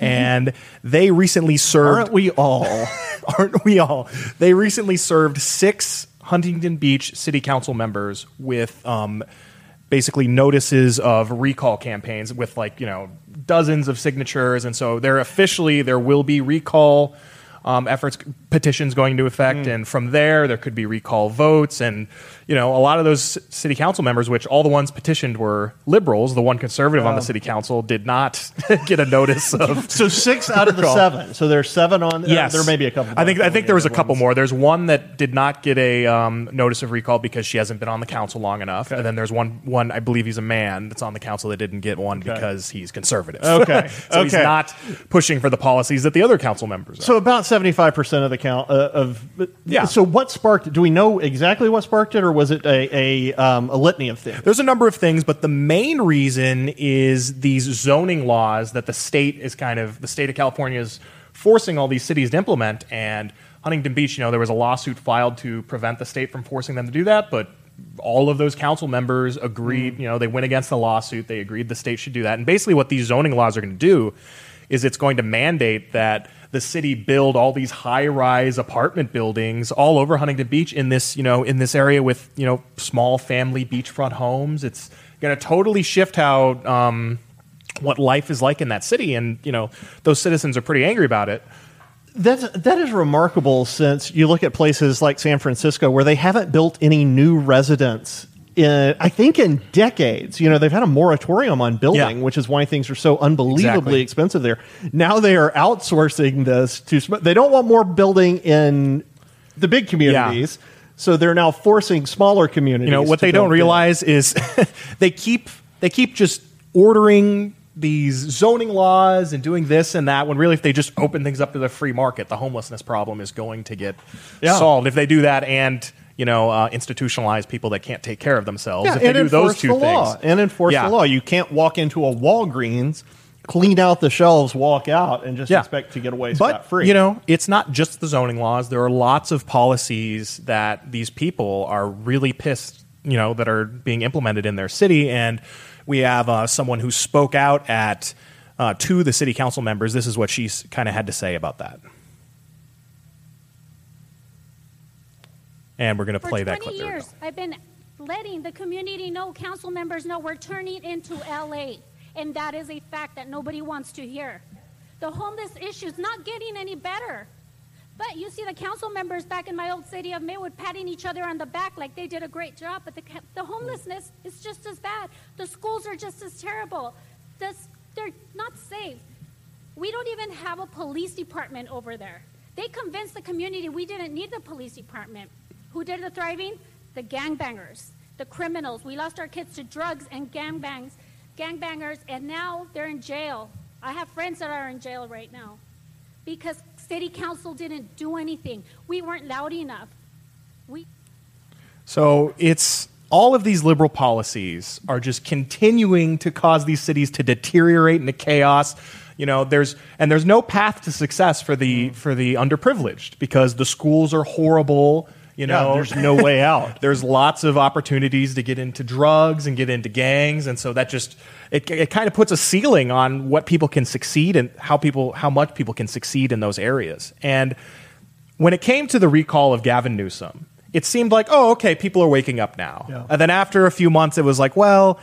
And they recently served. Aren't we all? aren't we all? They recently served six Huntington Beach city council members with um, basically notices of recall campaigns with like, you know, dozens of signatures. And so they're officially, there will be recall um, efforts, petitions going into effect. And from there, there could be recall votes. And, you know, a lot of those city council members, which all the ones petitioned were liberals, the one conservative on the Oh. city council did not get a notice of. So six out of the seven. So there's seven on. Yes, there may be a couple. I think I think there was a couple ones. more. There's one that did not get a um, notice of recall because she hasn't been on the council long enough, and then there's one one I believe he's a man that's on the council that didn't get one because he's conservative. Okay, so he's not pushing for the policies that the other council members are. So about seventy five percent of the count uh, of Yeah. So what sparked? Do we know exactly what sparked it, or was it a a, um, a litany of things? There's a number of things, but the main reason is these zoning laws that the state is kind of the state of California is forcing all these cities to implement. And Huntington Beach, you know, there was a lawsuit filed to prevent the state from forcing them to do that, but all of those council members agreed, you know, they went against the lawsuit, they agreed the state should do that. And basically what these zoning laws are going to do is it's going to mandate that the city build all these high-rise apartment buildings all over Huntington Beach in this, you know, in this area with, you know, small family beachfront homes. It's going to totally shift how um, what life is like in that city, and you know, those citizens are pretty angry about it. That's that is remarkable since you look at places like San Francisco where they haven't built any new residents in I think in decades. You know, they've had a moratorium on building, Yeah. which is why things are so unbelievably Exactly. expensive there. Now they are outsourcing this to they don't want more building in the big communities. So they're now forcing smaller communities. You know what they don't realize is they keep they keep just ordering these zoning laws and doing this and that when really if they just open things up to the free market the homelessness problem is going to get Yeah. solved if they do that and you know uh, institutionalize people that can't take care of themselves Yeah, if they do those two things and enforce Yeah. the law. You can't walk into a Walgreens, clean out the shelves, walk out, and just Yeah. expect to get away but scot free. you know it's not just the zoning laws there are lots of policies that these people are really pissed you know that are being implemented in their city and we have uh, someone who spoke out at uh, to the city council members. This is what she kind of had to say about that. And we're going to For play 20 that clip. There we years, I've been letting the community know, council members know, we're turning into LA. And that is a fact that nobody wants to hear. The homeless issue is not getting any better. But you see the council members back in my old city of Maywood patting each other on the back like they did a great job, but the, the homelessness is just as bad. The schools are just as terrible. This, they're not safe. We don't even have a police department over there. They convinced the community we didn't need the police department. Who did the thriving? The gangbangers, the criminals. We lost our kids to drugs and gangbangs, gangbangers, and now they're in jail. I have friends that are in jail right now because city council didn't do anything. We weren't loud enough. We So it's all of these liberal policies are just continuing to cause these cities to deteriorate into chaos. You know, there's and there's no path to success for the for the underprivileged because the schools are horrible. You Yeah, know, there's no way out. there's lots of opportunities to get into drugs and get into gangs, and so that just it, it kind of puts a ceiling on what people can succeed and how people how much people can succeed in those areas. And when it came to the recall of Gavin Newsom, it seemed like, oh, okay, people are waking up now. Yeah. And then after a few months, it was like, well,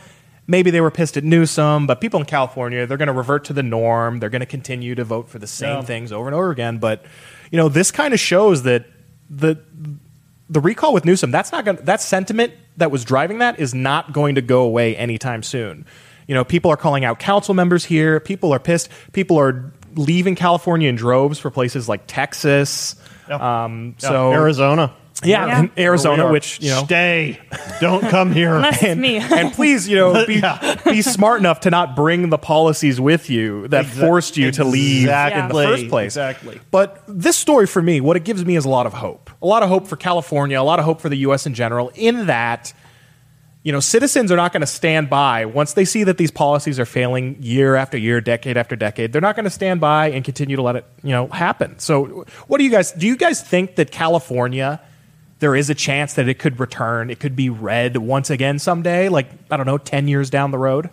maybe they were pissed at Newsom, but people in California, they're going to revert to the norm. They're going to continue to vote for the same Yeah. things over and over again. But you know, this kind of shows that the the recall with Newsom, that's not going that sentiment that was driving that is not going to go away anytime soon. You know, people are calling out council members here. People are pissed. People are leaving California in droves for places like Texas. Um, Yeah, so Arizona. Yeah, Yeah. in Arizona, Where we are. which you know, stay, don't come here. Unless it's me. and please, you know, be, Yeah. be smart enough to not bring the policies with you that Exa- forced you to leave in the Exactly. first place. Exactly. But this story for me, what it gives me is a lot of hope. A lot of hope for California, a lot of hope for the U.S. in general, in that, you know, citizens are not going to stand by once they see that these policies are failing year after year, decade after decade. They're not going to stand by and continue to let it, you know, happen. So, what do you guys, do you guys think that California, there is a chance that it could return, it could be red once again someday, like, I don't know, 10 years down the road?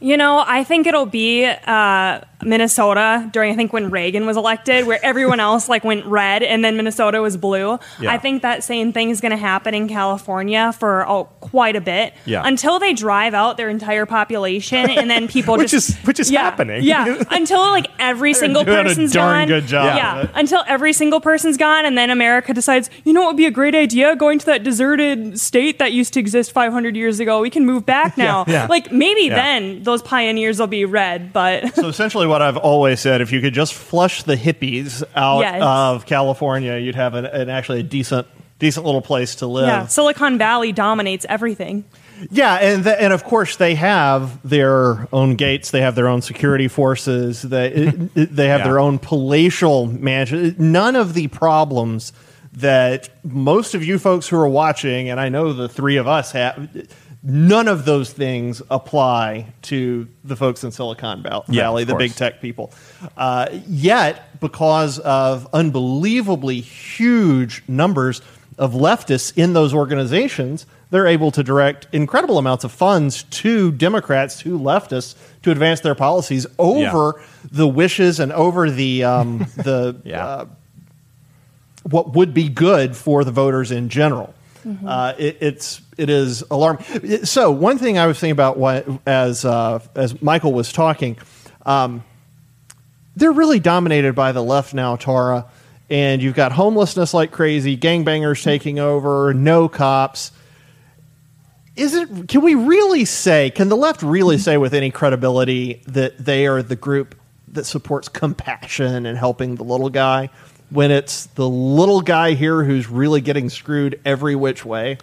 You know, I think it'll be uh, Minnesota during I think when Reagan was elected, where everyone else like went red and then Minnesota was blue. Yeah. I think that same thing is going to happen in California for oh, quite a bit Yeah. until they drive out their entire population and then people Which just is- which is yeah, happening. Yeah, until like every single person's darn gone. good job Yeah, until every single person's gone, and then America decides, you know, what would be a great idea going to that deserted state that used to exist 500 years ago. We can move back now. Like maybe then those pioneers will be red, but So essentially, what I've always said: if you could just flush the hippies out Yes. of California, you'd have an, an actually a decent, decent little place to live. yeah, Silicon Valley dominates everything. Yeah, and the, and of course they have their own gates. They have their own security forces. They they have Yeah. their own palatial mansion. None of the problems that most of you folks who are watching, and I know the three of us have. None of those things apply to the folks in Silicon Val- Yeah, Valley, the course. big tech people. Uh, yet, because of unbelievably huge numbers of leftists in those organizations, they're able to direct incredible amounts of funds to Democrats, to leftists, to advance their policies over the wishes and over the um, the Yeah. uh, what would be good for the voters in general. Uh, it, it's it is alarming. So one thing I was thinking about what, as uh, as Michael was talking, um, they're really dominated by the left now, Tara. And you've got homelessness like crazy, gangbangers taking over, no cops. Is it? Can we really say? Can the left really say with any credibility that they are the group that supports compassion and helping the little guy when it's the little guy here who's really getting screwed every which way?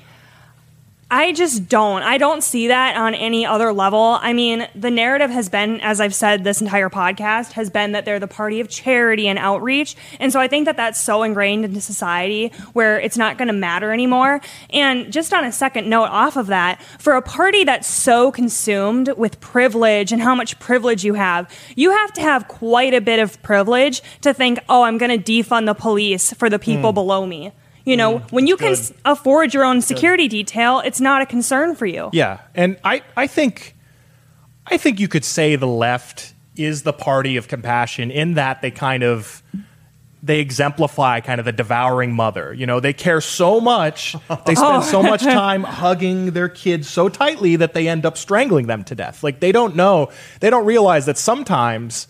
I just don't. I don't see that on any other level. I mean, the narrative has been, as I've said this entire podcast, has been that they're the party of charity and outreach. And so I think that that's so ingrained into society where it's not going to matter anymore. And just on a second note off of that, for a party that's so consumed with privilege and how much privilege you have, you have to have quite a bit of privilege to think, oh, I'm going to defund the police for the people hmm. below me. You know, mm. when you can good. s- afford your own security detail, it's not a concern for you. Yeah, and I, I think I think you could say the left is the party of compassion in that they kind of they exemplify kind of the devouring mother. You know, they care so much, they spend Oh. so much oh. time hugging their kids so tightly that they end up strangling them to death. Like they don't know, they don't realize that sometimes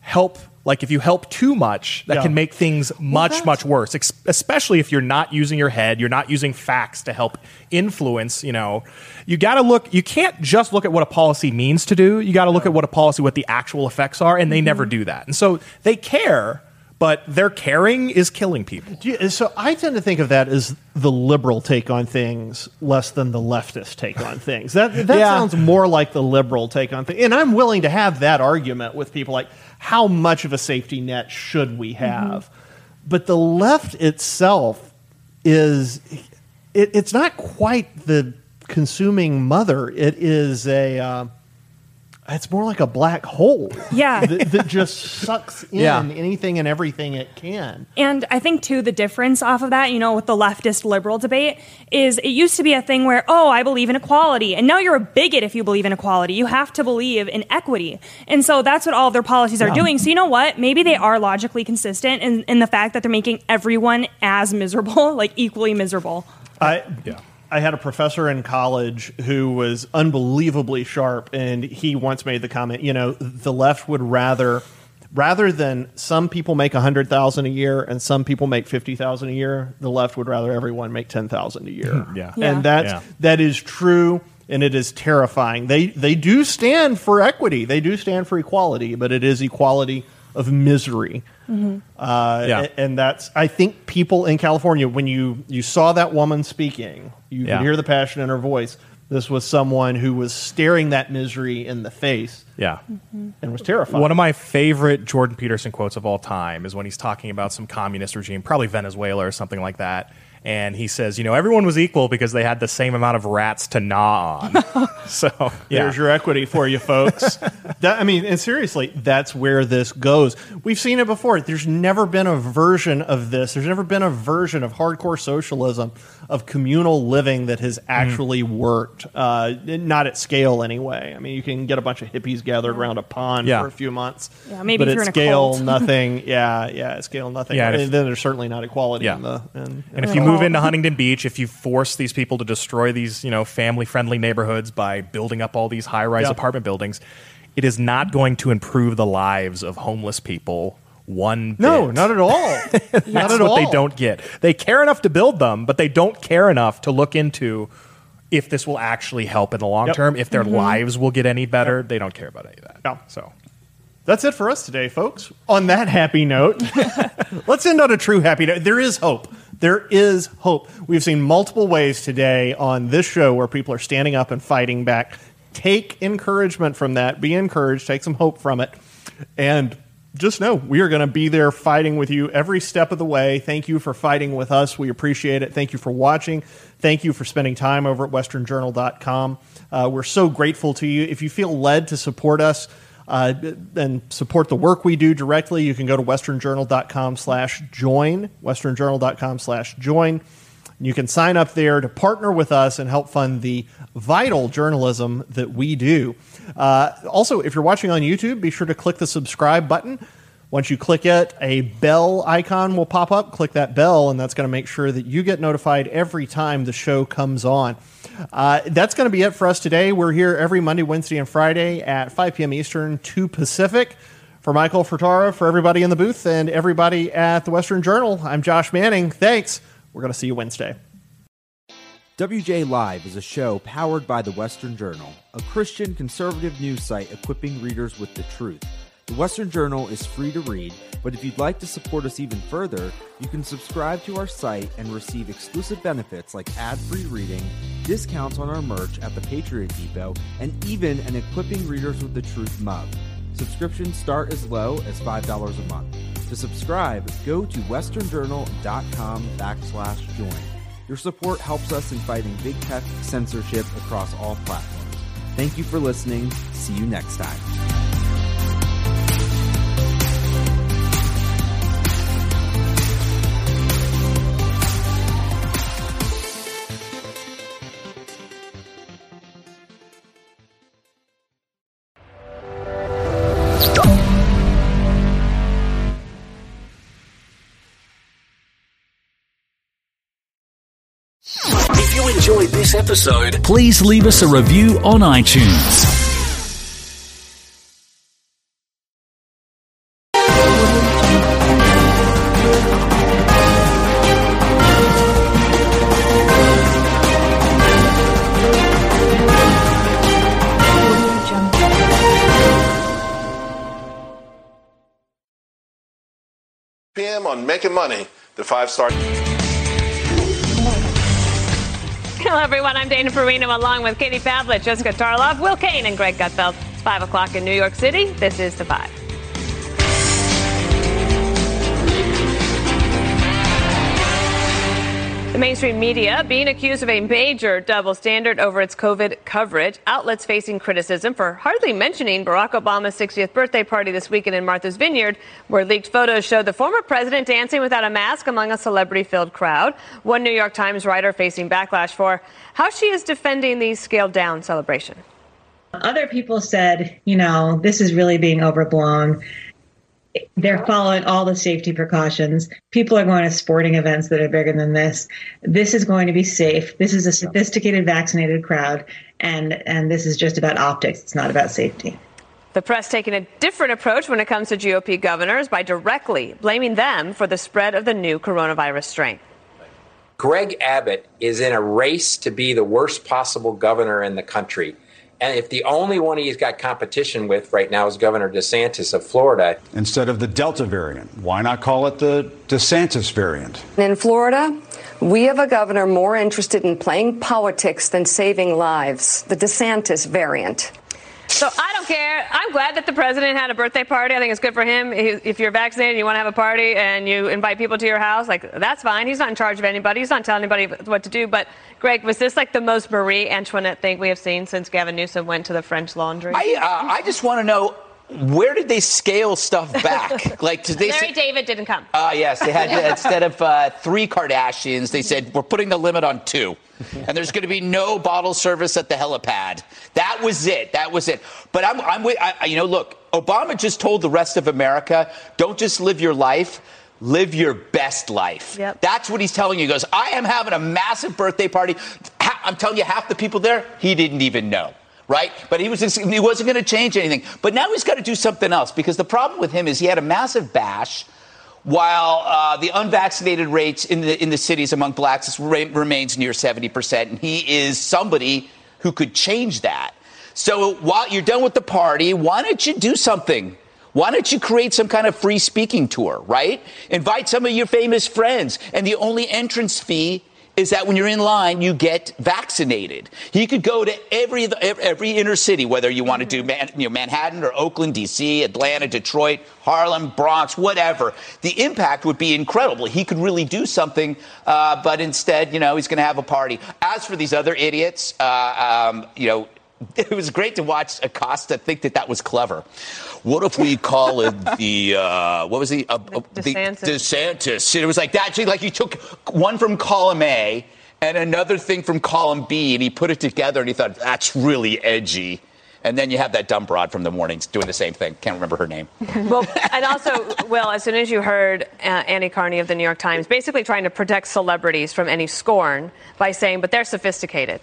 help like if you help too much that Yeah. can make things much that's- much worse ex- especially if you're not using your head you're not using facts to help influence you know. You got to look you can't just look at what a policy means to do. You got to look at what a policy what the actual effects are and they never mm-hmm. do that. And so they care but their caring is killing people you- so I tend to think of that as the liberal take on things less than the leftist take on things. That that Yeah. sounds more like the liberal take on things. And I'm willing to have that argument with people like how much of a safety net should we have? But the left itself is it, it's not quite the consuming mother. It is a uh, it's more like a black hole. Yeah. that, that just sucks in Yeah. anything and everything it can. And I think too the difference off of that, you know, with the leftist liberal debate is it used to be a thing where, oh, I believe in equality. And now you're a bigot if you believe in equality. You have to believe in equity. And so that's what all of their policies are Yeah. doing. So you know what? Maybe they are logically consistent in, in the fact that they're making everyone as miserable, like equally miserable. I Yeah. I had a professor in college who was unbelievably sharp, and he once made the comment, you know, the left would rather rather than some people make a hundred thousand a year and some people make fifty thousand a year, the left would rather everyone make ten thousand a year. Hmm. Yeah. Yeah. and that's Yeah. that is true. And it is terrifying. They they do stand for equity. They do stand for equality, but it is equality of misery. Uh, Yeah. and that's I think people in California when you you saw that woman speaking, you Yeah. could hear the passion in her voice. This was someone who was staring that misery in the face yeah and was terrified. One of my favorite Jordan Peterson quotes of all time is when he's talking about some communist regime, probably Venezuela or something like that. And he says, you know, everyone was equal because they had the same amount of rats to gnaw on. so, yeah. There's your equity for you, folks. that, I mean, and seriously, that's where this goes. We've seen it before. There's never been a version of this. There's never been a version of hardcore socialism, of communal living that has actually worked. Uh, not at scale, anyway. I mean, you can get a bunch of hippies gathered around a pond Yeah. for a few months. Yeah, maybe but if you're at in a scale, cult. nothing. Yeah, yeah, at scale, nothing. Yeah, and and if- then there's certainly not equality Yeah. in the. In, And if you move into Huntington Beach, if you force these people to destroy these, you know, family-friendly neighborhoods by building up all these high-rise Yeah. apartment buildings, it is not going to improve the lives of homeless people one no, bit. not at all. not That's at what all. they don't get. They care enough to build them, but they don't care enough to look into if this will actually help in the long Yep. term, if their mm-hmm. lives will get any better. They don't care about any of that. No. So That's it for us today, folks. On that happy note, let's end on a true happy note. There is hope. There is hope. We've seen multiple ways today on this show where people are standing up and fighting back. Take encouragement from that. Be encouraged. Take some hope from it. And just know we are going to be there fighting with you every step of the way. Thank you for fighting with us. We appreciate it. Thank you for watching. Thank you for spending time over at westernjournal.com. Uh, we're so grateful to you. If you feel led to support us, uh, and support the work we do directly, you can go to westernjournal.com slash join, westernjournal.com slash join. You can sign up there to partner with us and help fund the vital journalism that we do. Uh, also, if you're watching on YouTube, be sure to click the subscribe button. Once you click it, a bell icon will pop up. Click that bell, and that's going to make sure that you get notified every time the show comes on. Uh, that's going to be it for us today. We're here every Monday, Wednesday, and Friday at 5 p.m. Eastern, 2 Pacific. For Michael for Tara, for everybody in the booth, and everybody at the Western Journal, I'm Josh Manning. Thanks. We're going to see you Wednesday. WJ Live is a show powered by the Western Journal, a Christian conservative news site equipping readers with the truth. The Western Journal is free to read, but if you'd like to support us even further, you can subscribe to our site and receive exclusive benefits like ad free reading, discounts on our merch at the Patriot Depot, and even an Equipping Readers with the Truth mug. Subscriptions start as low as $5 a month. To subscribe, go to westernjournal.com backslash join. Your support helps us in fighting big tech censorship across all platforms. Thank you for listening. See you next time. Episode, please leave us a review on iTunes. PM on Making Money, the five star. Hello, everyone. I'm Dana Perino along with Katie Pavlich, Jessica Tarlov, Will Cain, and Greg Gutfeld. It's 5 o'clock in New York City. This is The Five. The mainstream media being accused of a major double standard over its COVID coverage. Outlets facing criticism for hardly mentioning Barack Obama's 60th birthday party this weekend in Martha's Vineyard, where leaked photos showed the former president dancing without a mask among a celebrity filled crowd. One New York Times writer facing backlash for how she is defending the scaled down celebration. Other people said, you know, this is really being overblown they're following all the safety precautions. People are going to sporting events that are bigger than this. This is going to be safe. This is a sophisticated vaccinated crowd and and this is just about optics. It's not about safety. The press taking a different approach when it comes to GOP governors by directly blaming them for the spread of the new coronavirus strain. Greg Abbott is in a race to be the worst possible governor in the country. And if the only one he's got competition with right now is Governor DeSantis of Florida. Instead of the Delta variant, why not call it the DeSantis variant? In Florida, we have a governor more interested in playing politics than saving lives, the DeSantis variant. So I don't care. I'm glad that the president had a birthday party. I think it's good for him. If you're vaccinated and you want to have a party and you invite people to your house, like that's fine. He's not in charge of anybody. He's not telling anybody what to do. But Greg, was this like the most Marie Antoinette thing we have seen since Gavin Newsom went to the French Laundry? I, uh, I just want to know where did they scale stuff back? like, did they Larry say, David didn't come. Ah, uh, yes, they had instead of uh, three Kardashians, they said we're putting the limit on two, and there's going to be no bottle service at the helipad. That was it. That was it. But I'm, I'm with, I, you know, look, Obama just told the rest of America, don't just live your life. Live your best life. Yep. That's what he's telling you. He goes, I am having a massive birthday party. I'm telling you, half the people there, he didn't even know right? But he was he wasn't going to change anything. But now he's got to do something else because the problem with him is he had a massive bash. While uh, the unvaccinated rates in the in the cities among blacks remains near 70 percent, and he is somebody who could change that. So while you're done with the party, why don't you do something? Why don't you create some kind of free speaking tour, right? Invite some of your famous friends, and the only entrance fee is that when you're in line, you get vaccinated. He could go to every every inner city, whether you want to do Man, you know, Manhattan or Oakland, D.C., Atlanta, Detroit, Harlem, Bronx, whatever. The impact would be incredible. He could really do something, uh, but instead, you know, he's going to have a party. As for these other idiots, uh, um, you know, it was great to watch Acosta think that that was clever. What if we call it the uh, what was he? Uh, the DeSantis. The DeSantis. It was like that. Like he took one from column A and another thing from column B, and he put it together, and he thought that's really edgy. And then you have that dumb broad from the mornings doing the same thing. Can't remember her name. well, and also, Will, as soon as you heard uh, Annie Karni of the New York Times basically trying to protect celebrities from any scorn by saying, but they're sophisticated.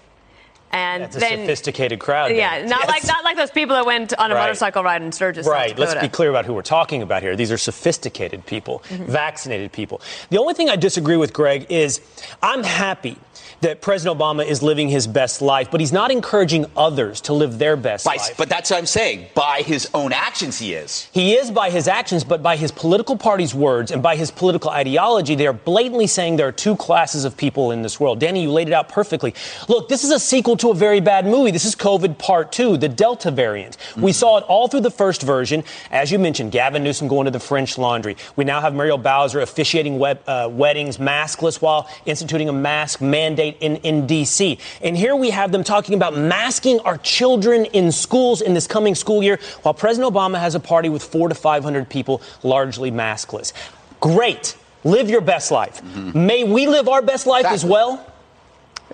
And That's then, a sophisticated crowd. Yeah, then. not yes. like not like those people that went on a right. motorcycle ride in Sturgis. Right. Let's be clear about who we're talking about here. These are sophisticated people, mm-hmm. vaccinated people. The only thing I disagree with, Greg, is I'm happy that President Obama is living his best life, but he's not encouraging others to live their best by, life. But that's what I'm saying. By his own actions, he is. He is by his actions, but by his political party's words and by his political ideology, they are blatantly saying there are two classes of people in this world. Danny, you laid it out perfectly. Look, this is a sequel to a very bad movie. This is COVID Part 2, the Delta variant. Mm-hmm. We saw it all through the first version. As you mentioned, Gavin Newsom going to the French laundry. We now have Muriel Bowser officiating web, uh, weddings maskless while instituting a mask mandate in, in D.C. And here we have them talking about masking our children in schools in this coming school year, while President Obama has a party with four to 500 people, largely maskless. Great. Live your best life. Mm-hmm. May we live our best life exactly. as well?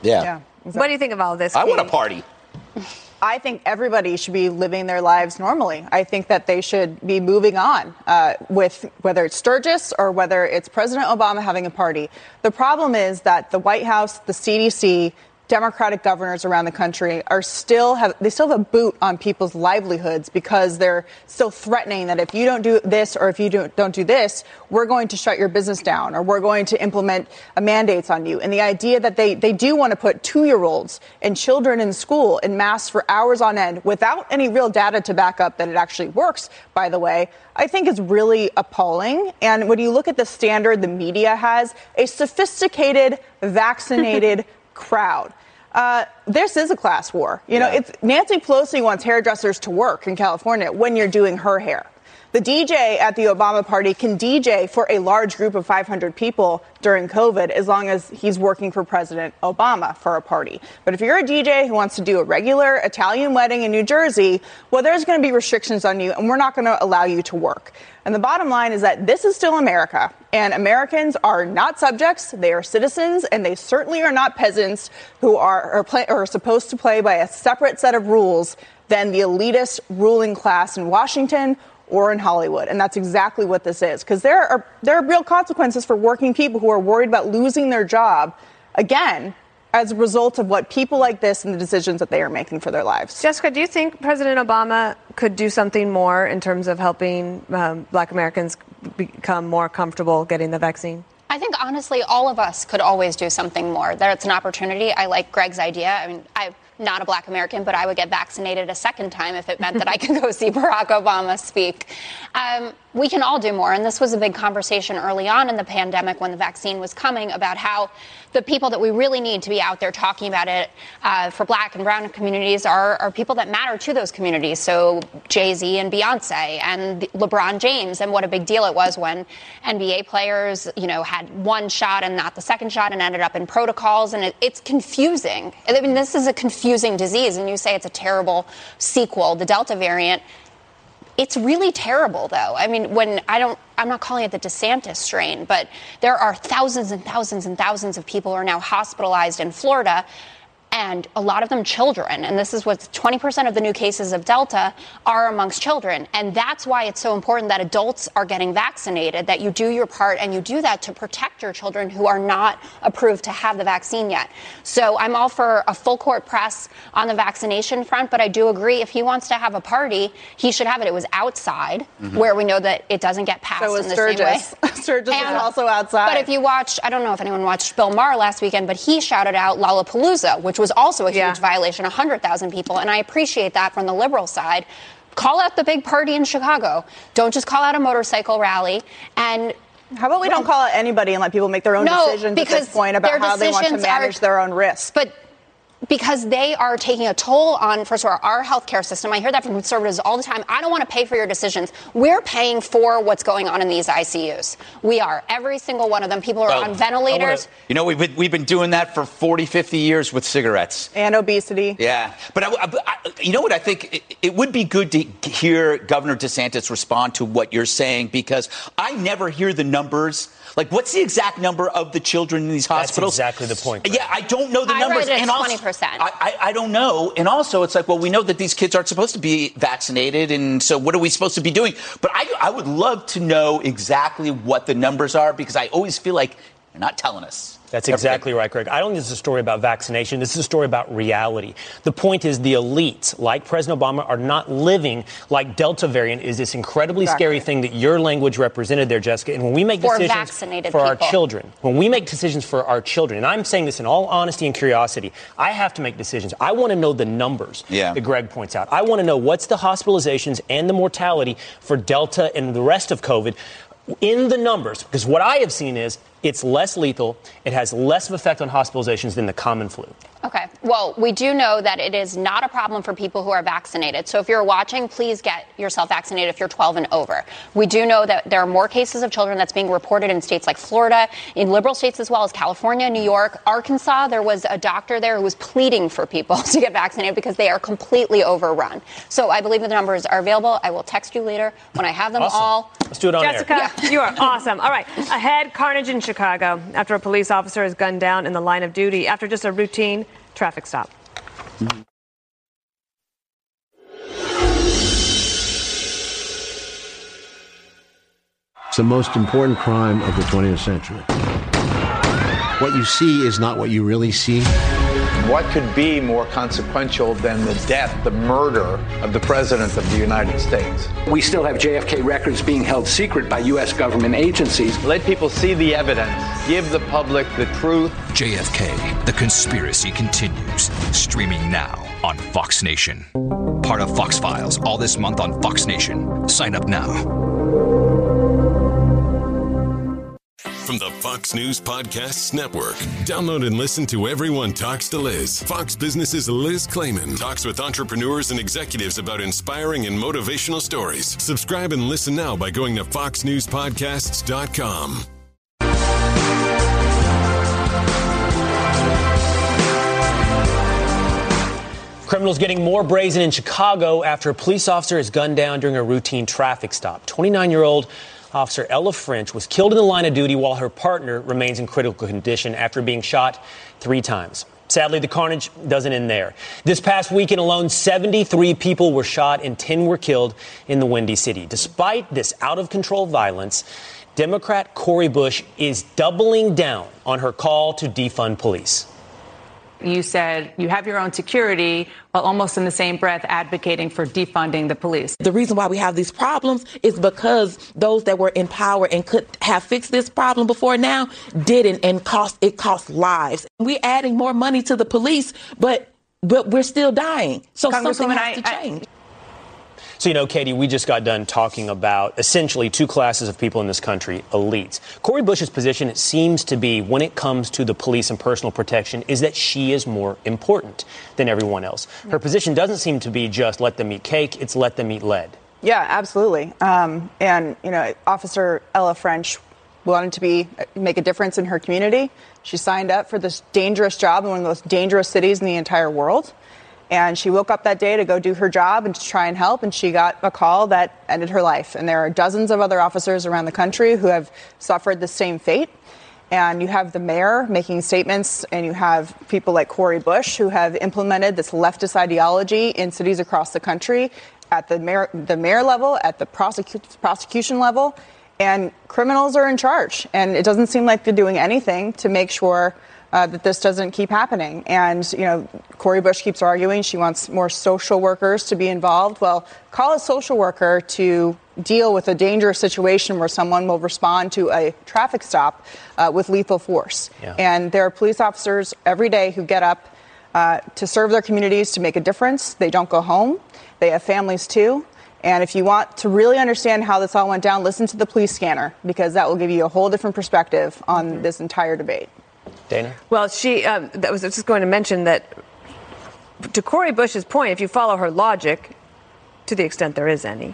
Yeah. yeah exactly. What do you think of all this? I want a party. I think everybody should be living their lives normally. I think that they should be moving on uh, with whether it's Sturgis or whether it's President Obama having a party. The problem is that the White House, the CDC, Democratic governors around the country are still have they still have a boot on people's livelihoods because they're still threatening that if you don't do this or if you don't, don't do this, we're going to shut your business down or we're going to implement uh, mandates on you. And the idea that they, they do want to put two year olds and children in school in masks for hours on end without any real data to back up that it actually works, by the way, I think is really appalling. And when you look at the standard the media has, a sophisticated, vaccinated crowd. Uh, this is a class war. You know, it's Nancy Pelosi wants hairdressers to work in California when you're doing her hair. The DJ at the Obama party can DJ for a large group of 500 people during COVID as long as he's working for President Obama for a party. But if you're a DJ who wants to do a regular Italian wedding in New Jersey, well, there's going to be restrictions on you and we're not going to allow you to work. And the bottom line is that this is still America, and Americans are not subjects, they are citizens, and they certainly are not peasants who are, are, play, are supposed to play by a separate set of rules than the elitist ruling class in Washington or in Hollywood. And that's exactly what this is. Because there are, there are real consequences for working people who are worried about losing their job, again, as a result of what people like this and the decisions that they are making for their lives. Jessica, do you think President Obama could do something more in terms of helping um, black Americans become more comfortable getting the vaccine? I think honestly, all of us could always do something more. That's an opportunity. I like Greg's idea. I mean, I not a black American, but I would get vaccinated a second time if it meant that I could go see Barack Obama speak. Um, we can all do more. And this was a big conversation early on in the pandemic when the vaccine was coming about how the people that we really need to be out there talking about it uh, for black and brown communities are, are people that matter to those communities. So Jay Z and Beyonce and LeBron James, and what a big deal it was when NBA players, you know, had one shot and not the second shot and ended up in protocols. And it, it's confusing. I mean, this is a confusing disease, and you say it's a terrible sequel, the Delta variant. It's really terrible, though. I mean, when I don't, I'm not calling it the DeSantis strain, but there are thousands and thousands and thousands of people who are now hospitalized in Florida and a lot of them children. And this is what 20% of the new cases of Delta are amongst children. And that's why it's so important that adults are getting vaccinated, that you do your part and you do that to protect your children who are not approved to have the vaccine yet. So I'm all for a full court press on the vaccination front, but I do agree if he wants to have a party, he should have it. It was outside Mhm. where we know that it doesn't get passed So was in the same way. Sturgis. Sturgis was also outside. But if you watched, I don't know if anyone watched Bill Maher last weekend, but he shouted out Lollapalooza, which was also a huge violation, 100,000 people. And I appreciate that from the liberal side. Call out the big party in Chicago. Don't just call out a motorcycle rally. And how about we don't call out anybody and let people make their own No, decisions at this point about how they want to decisions are- manage their own risk? But because they are taking a toll on, first of all, our healthcare system. I hear that from conservatives all the time. I don't want to pay for your decisions. We're paying for what's going on in these ICUs. We are. Every single one of them. People are Well, on ventilators. You know, we've been, we've been doing that for 40, 50 years with cigarettes. and obesity. Yeah, but I, I- I- you know what? I think it, it would be good to hear Governor DeSantis respond to what you're saying because I never hear the numbers. Like, what's the exact number of the children in these hospitals? That's exactly the point. Yeah, I don't know the I numbers. read it and 20%. I, I, I don't know. And also, it's like, well, we know that these kids aren't supposed to be vaccinated, and so what are we supposed to be doing? But I, I would love to know exactly what the numbers are because I always feel like they're not telling us. That's exactly right, Greg. I don't think this is a story about vaccination. This is a story about reality. The point is the elites, like President Obama, are not living like Delta variant is this incredibly Exactly. scary thing that your language represented there, Jessica. And when we make For decisions for our children, when we make decisions for our children, and I'm saying this in all honesty and curiosity, I have to make decisions. I want to know the numbers Yeah. that Greg points out. I want to know what's the hospitalizations and the mortality for Delta and the rest of COVID in the numbers, because what I have seen is it's less lethal, it has less of effect on hospitalizations than the common flu. Okay. Well, we do know that it is not a problem for people who are vaccinated. So if you're watching, please get yourself vaccinated if you're 12 and over. We do know that there are more cases of children that's being reported in states like Florida, in liberal states as well as California, New York, Arkansas. There was a doctor there who was pleading for people to get vaccinated because they are completely overrun. So I believe the numbers are available. I will text you later when I have them Awesome. all. Let's do it on Jessica, air. you are awesome. All right. Ahead, carnage in Chicago after a police officer is gunned down in the line of duty after just a routine traffic stop. It's the most important crime of the 20th century. What you see is not what you really see. What could be more consequential than the death, the murder of the President of the United States? We still have JFK records being held secret by U.S. government agencies. Let people see the evidence, give the public the truth. JFK, the conspiracy continues. Streaming now on Fox Nation. Part of Fox Files, all this month on Fox Nation. Sign up now. From the Fox News Podcasts Network. Download and listen to Everyone Talks to Liz. Fox Business's Liz Claman talks with entrepreneurs and executives about inspiring and motivational stories. Subscribe and listen now by going to foxnewspodcasts.com. Criminals getting more brazen in Chicago after a police officer is gunned down during a routine traffic stop. 29 year old Officer Ella French was killed in the line of duty while her partner remains in critical condition after being shot three times. Sadly, the carnage doesn't end there. This past weekend alone, 73 people were shot and 10 were killed in the Windy City. Despite this out of control violence, Democrat Cori Bush is doubling down on her call to defund police. You said you have your own security while almost in the same breath advocating for defunding the police. The reason why we have these problems is because those that were in power and could have fixed this problem before now didn't and cost it cost lives. We're adding more money to the police, but but we're still dying. So something has I, to change. So, you know, Katie, we just got done talking about essentially two classes of people in this country elites. Cori Bush's position seems to be, when it comes to the police and personal protection, is that she is more important than everyone else. Her position doesn't seem to be just let them eat cake, it's let them eat lead. Yeah, absolutely. Um, and, you know, Officer Ella French wanted to be make a difference in her community. She signed up for this dangerous job in one of the most dangerous cities in the entire world. And she woke up that day to go do her job and to try and help, and she got a call that ended her life. And there are dozens of other officers around the country who have suffered the same fate. And you have the mayor making statements, and you have people like Cori Bush who have implemented this leftist ideology in cities across the country at the mayor, the mayor level, at the prosecu- prosecution level. And criminals are in charge. And it doesn't seem like they're doing anything to make sure uh, that this doesn't keep happening. And, you know, Cori Bush keeps arguing she wants more social workers to be involved. Well, call a social worker to deal with a dangerous situation where someone will respond to a traffic stop uh, with lethal force. Yeah. And there are police officers every day who get up uh, to serve their communities, to make a difference. They don't go home, they have families too. And if you want to really understand how this all went down, listen to the police scanner because that will give you a whole different perspective on this entire debate. Dana? Well, she um, that was just going to mention that to Cori Bush's point, if you follow her logic, to the extent there is any,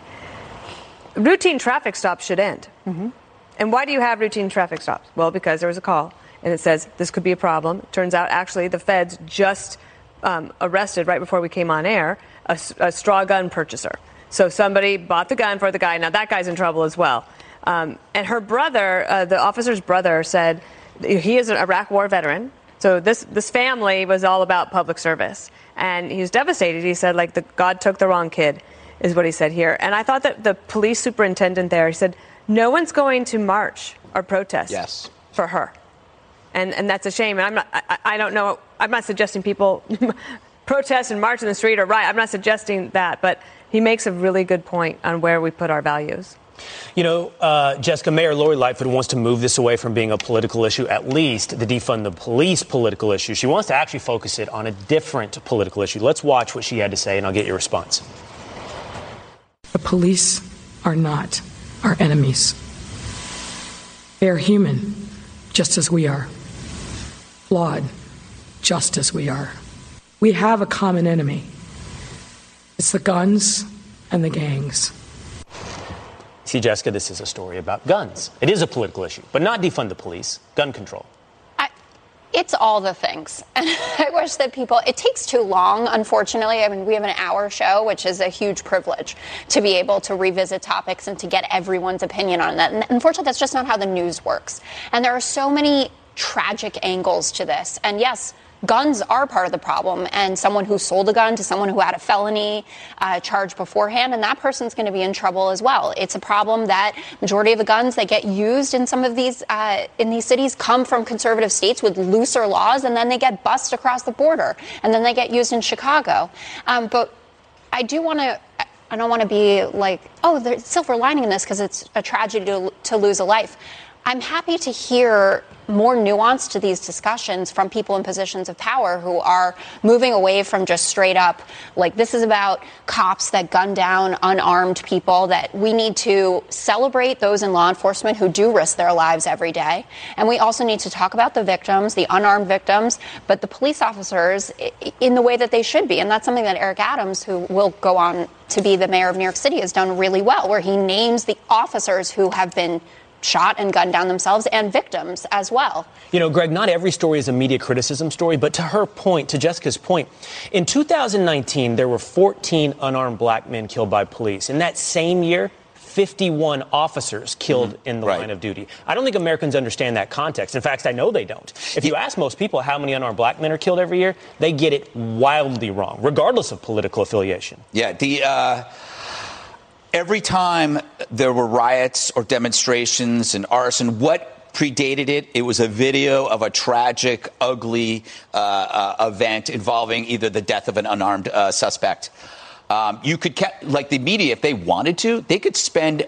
routine traffic stops should end. Mm-hmm. And why do you have routine traffic stops? Well, because there was a call and it says this could be a problem. Turns out, actually, the feds just um, arrested right before we came on air a, a, straw gun purchaser. So somebody bought the gun for the guy. Now that guy's in trouble as well. Um, and her brother, uh, the officer's brother, said he is an Iraq War veteran. So this this family was all about public service, and he was devastated. He said, like, the, God took the wrong kid, is what he said here. And I thought that the police superintendent there, he said, no one's going to march or protest Yes. for her, and and that's a shame. And I'm not, I, I don't know. I'm not suggesting people protest and march in the street or riot. I'm not suggesting that, but he makes a really good point on where we put our values. You know, uh, Jessica, Mayor Lori Lightfoot wants to move this away from being a political issue, at least the defund the police political issue. She wants to actually focus it on a different political issue. Let's watch what she had to say, and I'll get your response. The police are not our enemies. They are human, just as we are, flawed, just as we are. We have a common enemy it's the guns and the gangs. See, Jessica, this is a story about guns. It is a political issue, but not defund the police, gun control. It's all the things. And I wish that people, it takes too long, unfortunately. I mean, we have an hour show, which is a huge privilege to be able to revisit topics and to get everyone's opinion on that. And unfortunately, that's just not how the news works. And there are so many tragic angles to this. And yes, guns are part of the problem, and someone who sold a gun to someone who had a felony uh, charge beforehand, and that person's going to be in trouble as well. It's a problem that majority of the guns that get used in some of these uh, in these cities come from conservative states with looser laws, and then they get bussed across the border, and then they get used in Chicago. Um, but I do want to. I don't want to be like, oh, there's silver lining in this because it's a tragedy to, to lose a life. I'm happy to hear more nuance to these discussions from people in positions of power who are moving away from just straight up like this is about cops that gun down unarmed people that we need to celebrate those in law enforcement who do risk their lives every day. And we also need to talk about the victims the unarmed victims but the police officers in the way that they should be. And that's something that Eric Adams who will go on to be the mayor of New York City has done really well where he names the officers who have been shot and gunned down themselves and victims as well. You know, Greg, not every story is a media criticism story, but to her point, to Jessica's point, in 2019, there were 14 unarmed black men killed by police. In that same year, 51 officers killed mm-hmm. in the right. line of duty. I don't think Americans understand that context. In fact, I know they don't. If you ask most people how many unarmed black men are killed every year, they get it wildly wrong, regardless of political affiliation. Yeah, the. Uh every time there were riots or demonstrations and arson, what predated it. It was a video of a tragic, ugly uh, uh, event involving either the death of an unarmed uh, suspect. Um, you could, like the media, if they wanted to, they could spend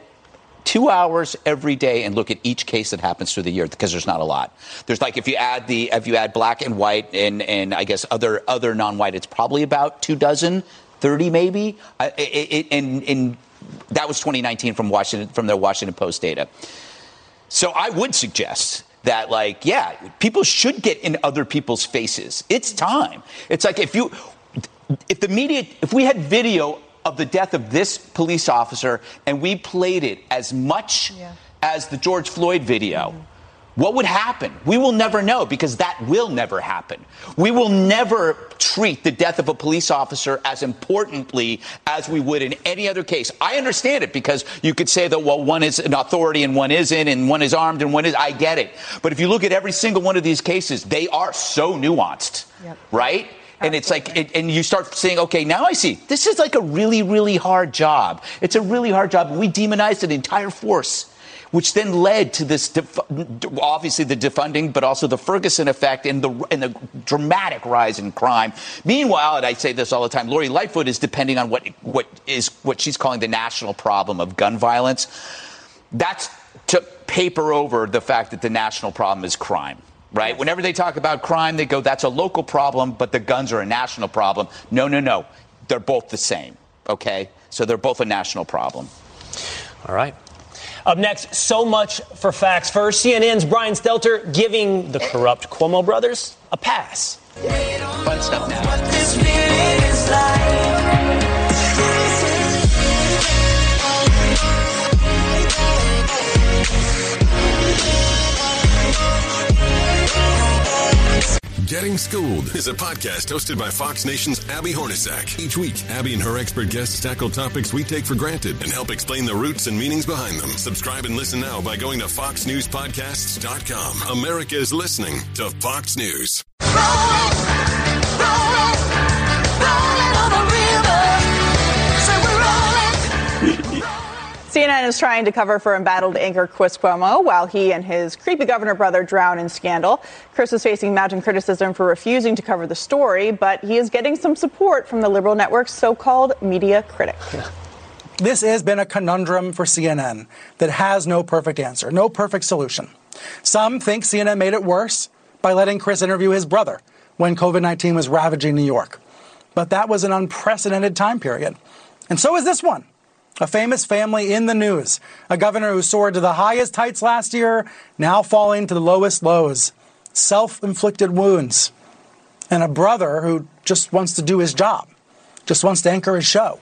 two hours every day and look at each case that happens through the year because there's not a lot. There's like if you add the if you add black and white and and I guess other other non-white, it's probably about two dozen. 30 maybe, uh, it, it, and, and that was 2019 from Washington from the Washington Post data. So I would suggest that like yeah, people should get in other people's faces. It's time. It's like if you if the media if we had video of the death of this police officer and we played it as much yeah. as the George Floyd video. Mm-hmm what would happen? We will never know because that will never happen. We will never treat the death of a police officer as importantly as we would in any other case. I understand it because you could say that, well, one is an authority and one isn't, and one is armed and one is. I get it. But if you look at every single one of these cases, they are so nuanced, yep. right? and it's like it, and you start saying okay now i see this is like a really really hard job it's a really hard job we demonized an entire force which then led to this, def- obviously the defunding, but also the Ferguson effect and the, and the dramatic rise in crime. Meanwhile, and I say this all the time, Lori Lightfoot is depending on what, what is what she's calling the national problem of gun violence. That's to paper over the fact that the national problem is crime right? Yes. Whenever they talk about crime, they go, that's a local problem, but the guns are a national problem. No, no, no. They're both the same, okay? So they're both a national problem. All right. Up next, so much for facts. First, CNN's Brian Stelter giving the corrupt Cuomo brothers a pass. Fun stuff now. Getting Schooled is a podcast hosted by Fox Nation's Abby Hornacek. Each week, Abby and her expert guests tackle topics we take for granted and help explain the roots and meanings behind them. Subscribe and listen now by going to foxnewspodcasts.com. America is listening to Fox News. CNN is trying to cover for embattled anchor Chris Cuomo while he and his creepy governor brother drown in scandal. Chris is facing mounting criticism for refusing to cover the story, but he is getting some support from the liberal network's so-called media critic. This has been a conundrum for CNN that has no perfect answer, no perfect solution. Some think CNN made it worse by letting Chris interview his brother when COVID 19 was ravaging New York. But that was an unprecedented time period. And so is this one. A famous family in the news. A governor who soared to the highest heights last year, now falling to the lowest lows. Self inflicted wounds. And a brother who just wants to do his job, just wants to anchor his show.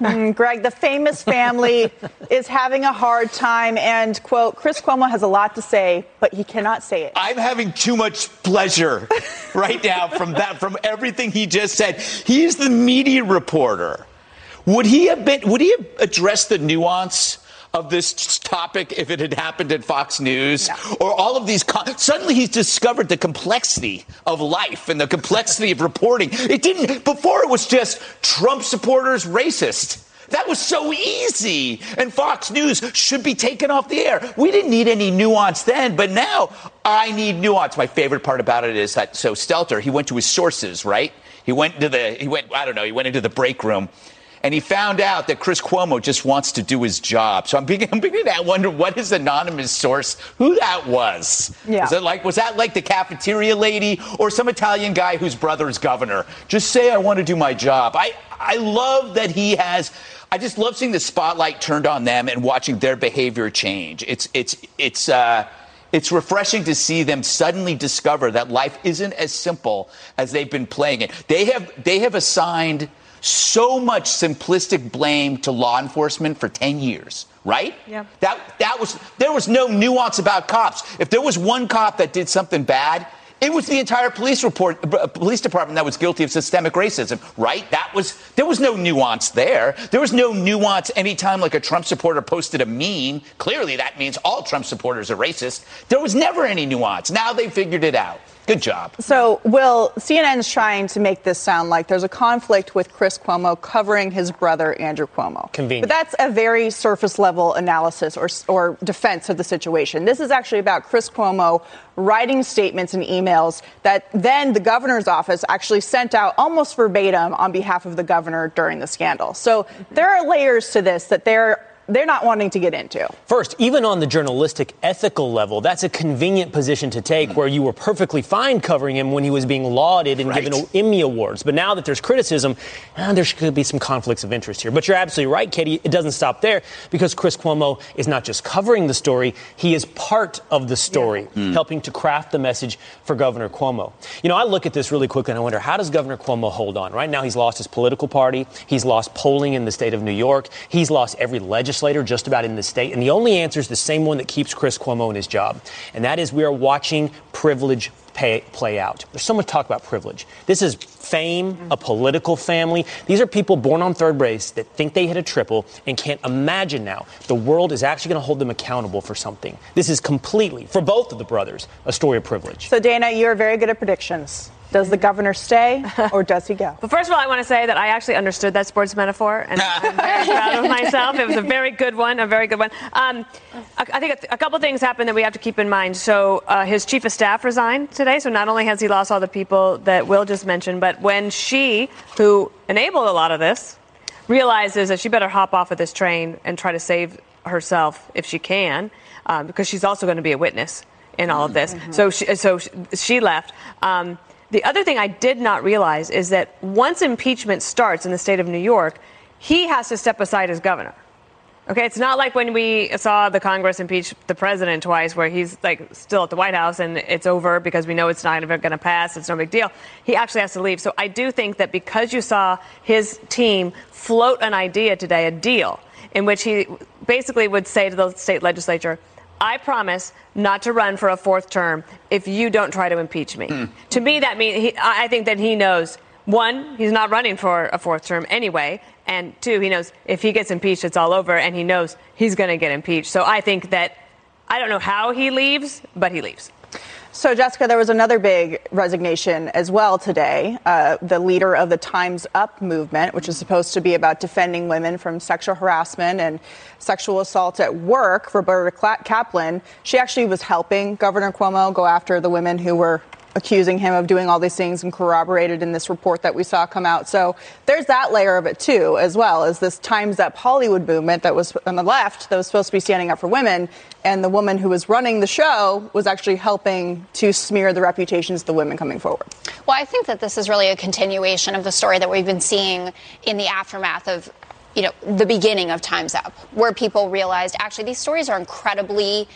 Mm, Greg, the famous family is having a hard time, and quote, Chris Cuomo has a lot to say, but he cannot say it. I'm having too much pleasure right now from that, from everything he just said. He's the media reporter. Would he have been? Would he have addressed the nuance of this topic if it had happened at Fox News or all of these. Con- Suddenly he's discovered the complexity of life and the complexity of reporting. It didn't, before it was just Trump supporters, racist. That was so easy. And Fox News should be taken off the air. We didn't need any nuance then, but now I need nuance. My favorite part about it is that so Stelter, he went to his sources, right? He went to the he went I don't know, he went into the break room and he found out that Chris Cuomo just wants to do his job. So I'm beginning, I'm beginning to wonder what his anonymous source, who that was. Yeah. Was it like was that like the cafeteria lady or some Italian guy whose brother is governor? Just say I want to do my job. I I love that he has. I just love seeing the spotlight turned on them and watching their behavior change. It's it's it's. Uh, it's refreshing to see them suddenly discover that life isn't as simple as they've been playing it. They have they have assigned so much simplistic blame to law enforcement for 10 years, right? Yeah. That that was there was no nuance about cops. If there was one cop that did something bad, it was the entire police report, uh, police department that was guilty of systemic racism, right? That was there was no nuance there. There was no nuance anytime like a Trump supporter posted a meme. Clearly, that means all Trump supporters are racist. There was never any nuance. Now they figured it out. Good job. So, Will, CNN's trying to make this sound like there's a conflict with Chris Cuomo covering his brother, Andrew Cuomo. Convenient. But that's a very surface level analysis or, or defense of the situation. This is actually about Chris Cuomo writing statements and emails that then the governor's office actually sent out almost verbatim on behalf of the governor during the scandal. So there are layers to this that they're they're not wanting to get into. First, even on the journalistic ethical level, that's a convenient position to take where you were perfectly fine covering him when he was being lauded and Right. given Emmy awards. But now that there's criticism, eh, there could be some conflicts of interest here. But you're absolutely right, Katie. It doesn't stop there because Chris Cuomo is not just covering the story, he is part of the story, helping to craft the message for Governor Cuomo. You know, I look at this really quickly and I wonder how does Governor Cuomo hold on? Right now, he's lost his political party, he's lost polling in the state of New York, he's lost every legislator just about in the state. And the only answer is the same one that keeps Chris Cuomo in his job, and that is we are watching privilege pay, play out. There's so much talk about privilege. This is fame, a political family. These are people born on third base that think they hit a triple and can't imagine now the world is actually going to hold them accountable for something. This is completely, for both of the brothers, a story of privilege. So, Dana, you're very good at predictions. Does the governor stay or does he go? But first of all, I want to say that I actually understood that sports metaphor, and I'm very proud of myself. It was a very good one, a very good one. Um, I, I think a, a couple things happened that we have to keep in mind. So uh, his chief of staff resigned today. So not only has he lost all the people that Will just mentioned, but when she, who enabled a lot of this, realizes that she better hop off of this train and try to save herself if she can, um, because she's also going to be a witness in all of this. So she, so she- she left. Um, the other thing I did not realize is that once impeachment starts in the state of New York, he has to step aside as governor. Okay, it's not like when we saw the Congress impeach the president twice, where he's like still at the White House and it's over because we know it's not ever going to pass. It's no big deal. He actually has to leave. So I do think that because you saw his team float an idea today, a deal, in which he basically would say to the state legislature, I promise not to run for a fourth term if you don't try to impeach me. Hmm. To me, that means he, I I think that he knows one, he's not running for a fourth term anyway, and two, he knows if he gets impeached, it's all over, and he knows he's going to get impeached. So I think that I don't know how he leaves, but he leaves. So, Jessica, there was another big resignation as well today. Uh, the leader of the Time's Up movement, which is supposed to be about defending women from sexual harassment and sexual assault at work, Roberta Kaplan, she actually was helping Governor Cuomo go after the women who were accusing him of doing all these things and corroborated in this report that we saw come out. So there's that layer of it too, as well as this Time's Up Hollywood movement that was on the left that was supposed to be standing up for women. And the woman who was running the show was actually helping to smear the reputations of the women coming forward. Well, I think that this is really a continuation of the story that we've been seeing in the aftermath of you know the beginning of Times Up, where people realized actually these stories are incredibly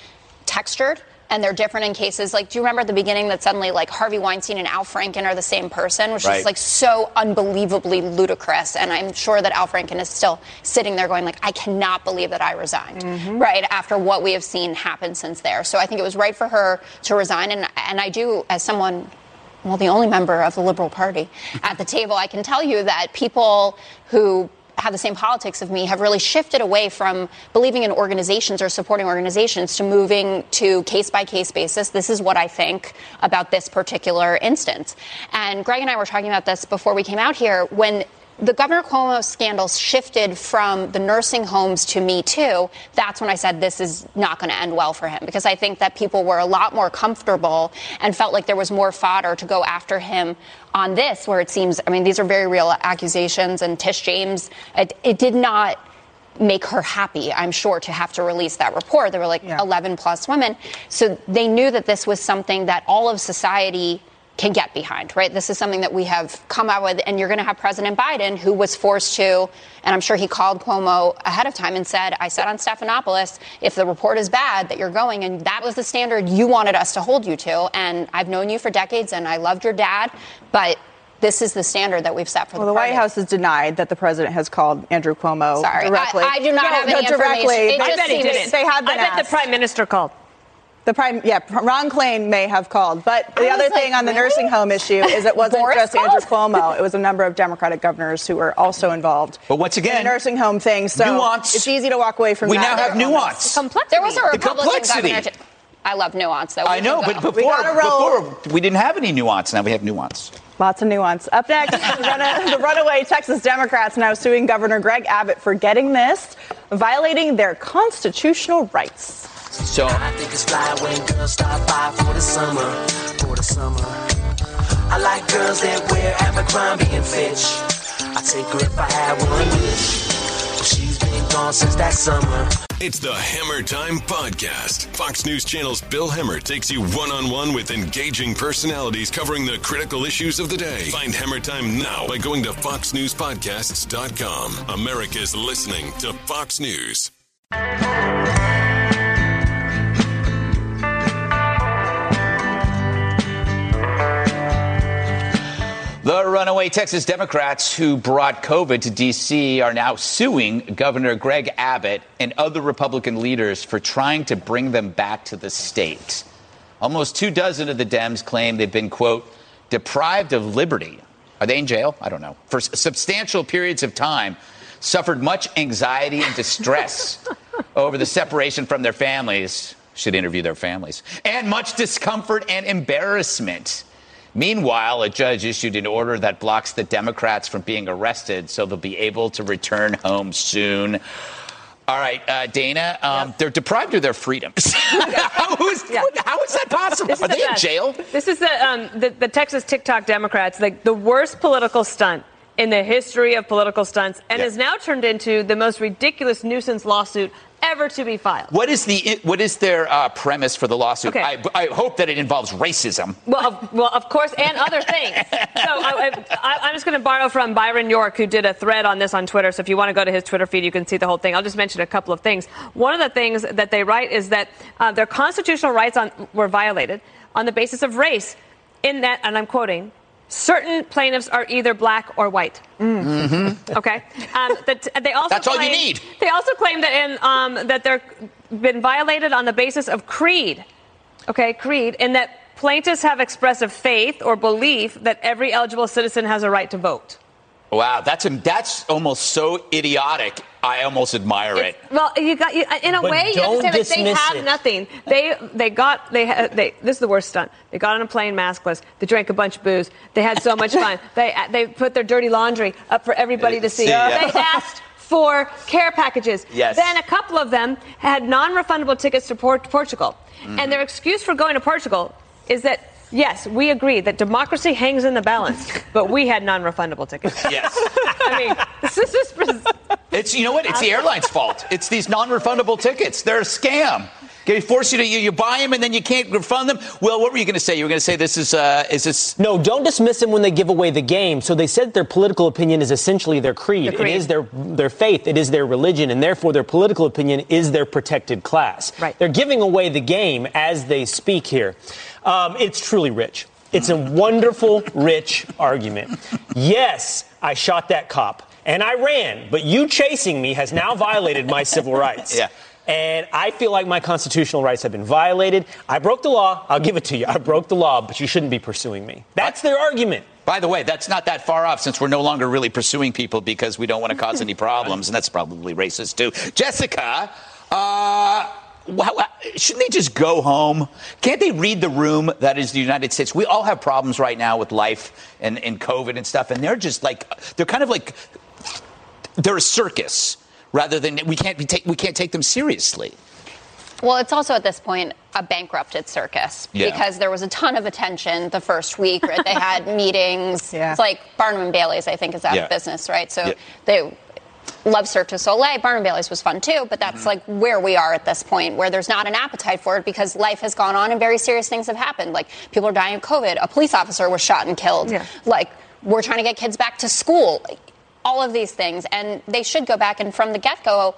textured and they're different in cases. Like, do you remember at the beginning that suddenly like Harvey Weinstein and Al Franken are the same person, which Right. is like so unbelievably ludicrous. And I'm sure that Al Franken is still sitting there going like, I cannot believe that I resigned, mm-hmm. right after what we have seen happen since there. So I think it was right for her to resign, and and I do as someone well, the only member of the Liberal Party at the table, I can tell you that people who have the same politics of me have really shifted away from believing in organizations or supporting organizations to moving to case by case basis. This is what I think about this particular instance. And Greg and I were talking about this before we came out here when the Governor Cuomo scandal shifted from the nursing homes to Me Too, that's when I said this is not going to end well for him because I think that people were a lot more comfortable and felt like there was more fodder to go after him on this, where it seems, I mean, these are very real accusations. And Tish James, it, it did not make her happy, I'm sure, to have to release that report. There were like yeah. 11 plus women. So they knew that this was something that all of society can get behind, right? This is something that we have come out with, and you're going to have President Biden, who was forced to, and I'm sure he called Cuomo ahead of time and said, I said on Stephanopoulos, if the report is bad, that you're going, and that was the standard you wanted us to hold you to. And I've known you for decades, and I loved your dad, but this is the standard that we've set for well, the, the White House has denied that the president has called Andrew Cuomo Sorry, directly. I, I do not no, have no, any directly. information. It I bet he didn't. They have been I bet asked. the prime minister called. The prime, yeah, Ron Klain may have called, but the other thing like, on the really? nursing home issue is it wasn't Boris just called? Andrew Cuomo; it was a number of Democratic governors who were also involved. But once in the again, nursing home thing. So nuance. it's easy to walk away from. We that. now have nuance. Complexity. There was a The Republican complexity. governor. To, I love nuance, though. I know, but before, gotta before we didn't have any nuance. Now we have nuance. Lots of nuance. Up next, the runaway Texas Democrats now suing Governor Greg Abbott for getting this, violating their constitutional rights. So I think it's fly when girls stop by for the summer, for the summer. I like girls that wear Abercrombie and Fitch. I take her if I had one wish. But she's been gone since that summer. It's the Hemmer Time Podcast. Fox News Channel's Bill Hemmer takes you one on one with engaging personalities covering the critical issues of the day. Find Hemmer Time now by going to FoxNewsPodcasts.com. America's listening to Fox News. The runaway Texas Democrats who brought COVID to D.C. are now suing Governor Greg Abbott and other Republican leaders for trying to bring them back to the state. Almost two dozen of the Dems claim they've been, quote, deprived of liberty. Are they in jail? I don't know. For s- substantial periods of time, suffered much anxiety and distress over the separation from their families. Should interview their families. And much discomfort and embarrassment. Meanwhile, a judge issued an order that blocks the Democrats from being arrested so they'll be able to return home soon. All right, uh, Dana, um, they're deprived of their freedoms. how, is, how is that possible? Is Are the they in jail? This is the, um, the the Texas TikTok Democrats, like the worst political stunt in the history of political stunts, and Yeah. has now turned into the most ridiculous nuisance lawsuit ever to be filed. What is the what is their uh, premise for the lawsuit? Okay. I, I hope that it involves racism. Well, of, well, of course, and other things. So I, I, I'm just going to borrow from Byron York, who did a thread on this on Twitter. So if you want to go to his Twitter feed, you can see the whole thing. I'll just mention a couple of things. One of the things that they write is that uh, their constitutional rights on, were violated on the basis of race, in that, and I'm quoting. Certain plaintiffs are either black or white. Mm-hmm. Okay. Um, that, they also That's all you claim- need. They also claim that in um, that they're been violated on the basis of creed. Okay, creed, in that plaintiffs have expressive faith or belief that every eligible citizen has a right to vote. Wow, that's that's almost so idiotic. I almost admire it. Well, you got you, uh, in a But way you don't understand that they have it. nothing. They they got they had they this is the worst stunt. They got on a plane maskless. They drank a bunch of booze. They had so much fun. they uh, they put their dirty laundry up for everybody uh, to see. See, yeah. They asked for care packages. Yes. Then a couple of them had non-refundable tickets to Port- Portugal, Mhm. and their excuse for going to Portugal is that. Yes, we agree that democracy hangs in the balance, but we had non-refundable tickets. Yes. I mean, this is just It's you know what? It's the airline's fault. It's these non-refundable tickets. They're a scam. They force you to you, you buy them and then you can't refund them. Well, what were you going to say? You were going to say this is uh, is this? No, don't dismiss them when they give away the game. So they said their political opinion is essentially their creed. Their creed. It is their their faith. It is their religion, and therefore their political opinion is their protected class. Right. They're giving away the game as they speak here. Um, it's truly rich. It's a wonderful, rich argument. Yes, I shot that cop and I ran, but you chasing me has now violated my civil rights. Yeah. And I feel like my constitutional rights have been violated. I broke the law. I'll give it to you. I broke the law, but you shouldn't be pursuing me. That's their argument. By the way, that's not that far off since we're no longer really pursuing people because we don't want to cause any problems, and that's probably racist too. Jessica, uh, shouldn't they just go home? Can't they read the room that is the United States? We all have problems right now with life and, and COVID and stuff, and they're just like they're kind of like they're a circus rather than we can't be take, we can't take them seriously. Well, it's also at this point a bankrupted circus Yeah. because there was a ton of attention the first week. Right? They had meetings. It's like Barnum and Bailey's, I think, is out Yeah. of business, right? So Yeah. they love Cirque du Soleil. Barnum Bailey's was fun too, but that's Mm-hmm. like where we are at this point, where there's not an appetite for it because life has gone on and very serious things have happened. Like people are dying of COVID. A police officer was shot and killed. Like we're trying to get kids back to school. Like, all of these things, and they should go back. And from the get go,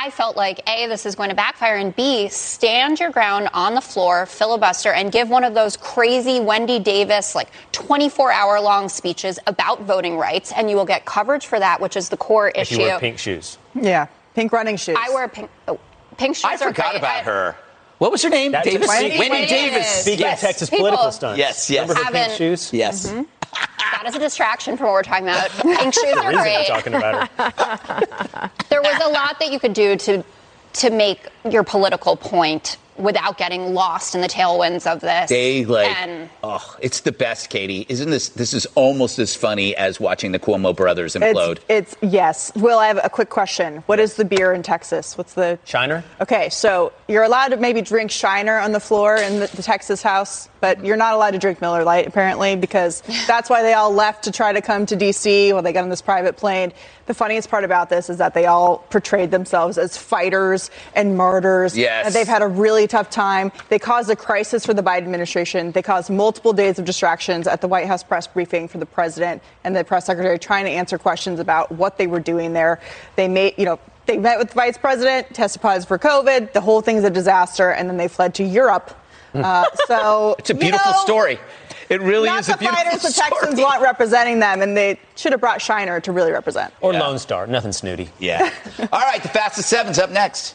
I felt like A, this is going to backfire, and B, stand your ground on the floor, filibuster, and give one of those crazy Wendy Davis, like 24 hour long speeches about voting rights, and you will get coverage for that, which is the core If issue. you wear pink shoes. Yeah, pink running shoes. I wear pink, oh, pink shoes. I are forgot great. about I- her. What was her name? Davis. just- Wendy Wendy Davis. Davis. Speaking of Texas People- political stunts. Yes, yes. Remember her pink Haven't- shoes? Yes. Mm-hmm. That is a distraction from what we're talking about. Pink shoes are great. talking about her. there was a lot that you could do to to make your political point without getting lost in the tailwinds of this. They like, and oh, it's the best, Katie. Isn't this? This is almost as funny as watching the Cuomo brothers implode. It's, it's yes. Will, I have a quick question. What is the beer in Texas? What's the Shiner? Okay, so you're allowed to maybe drink Shiner on the floor in the, the Texas house, but mm-hmm. you're not allowed to drink Miller Lite apparently because that's why they all left to try to come to D.C. when they got on this private plane. The funniest part about this is that they all portrayed themselves as fighters and martyrs. Yes. And they've had a really tough time. They caused a crisis for the Biden administration. They caused multiple days of distractions at the White House press briefing for the president and the press secretary trying to answer questions about what they were doing there. They made, you know, they met with the vice president, tested positive for COVID. The whole thing's a disaster, and then they fled to Europe. Uh, so it's a you beautiful know, story. It really not is a the beautiful fighters the. Texans want representing them, and they should have brought Shiner to really represent. Or Lone Star. Nothing snooty. Yeah. All right, the fastest seven's up next.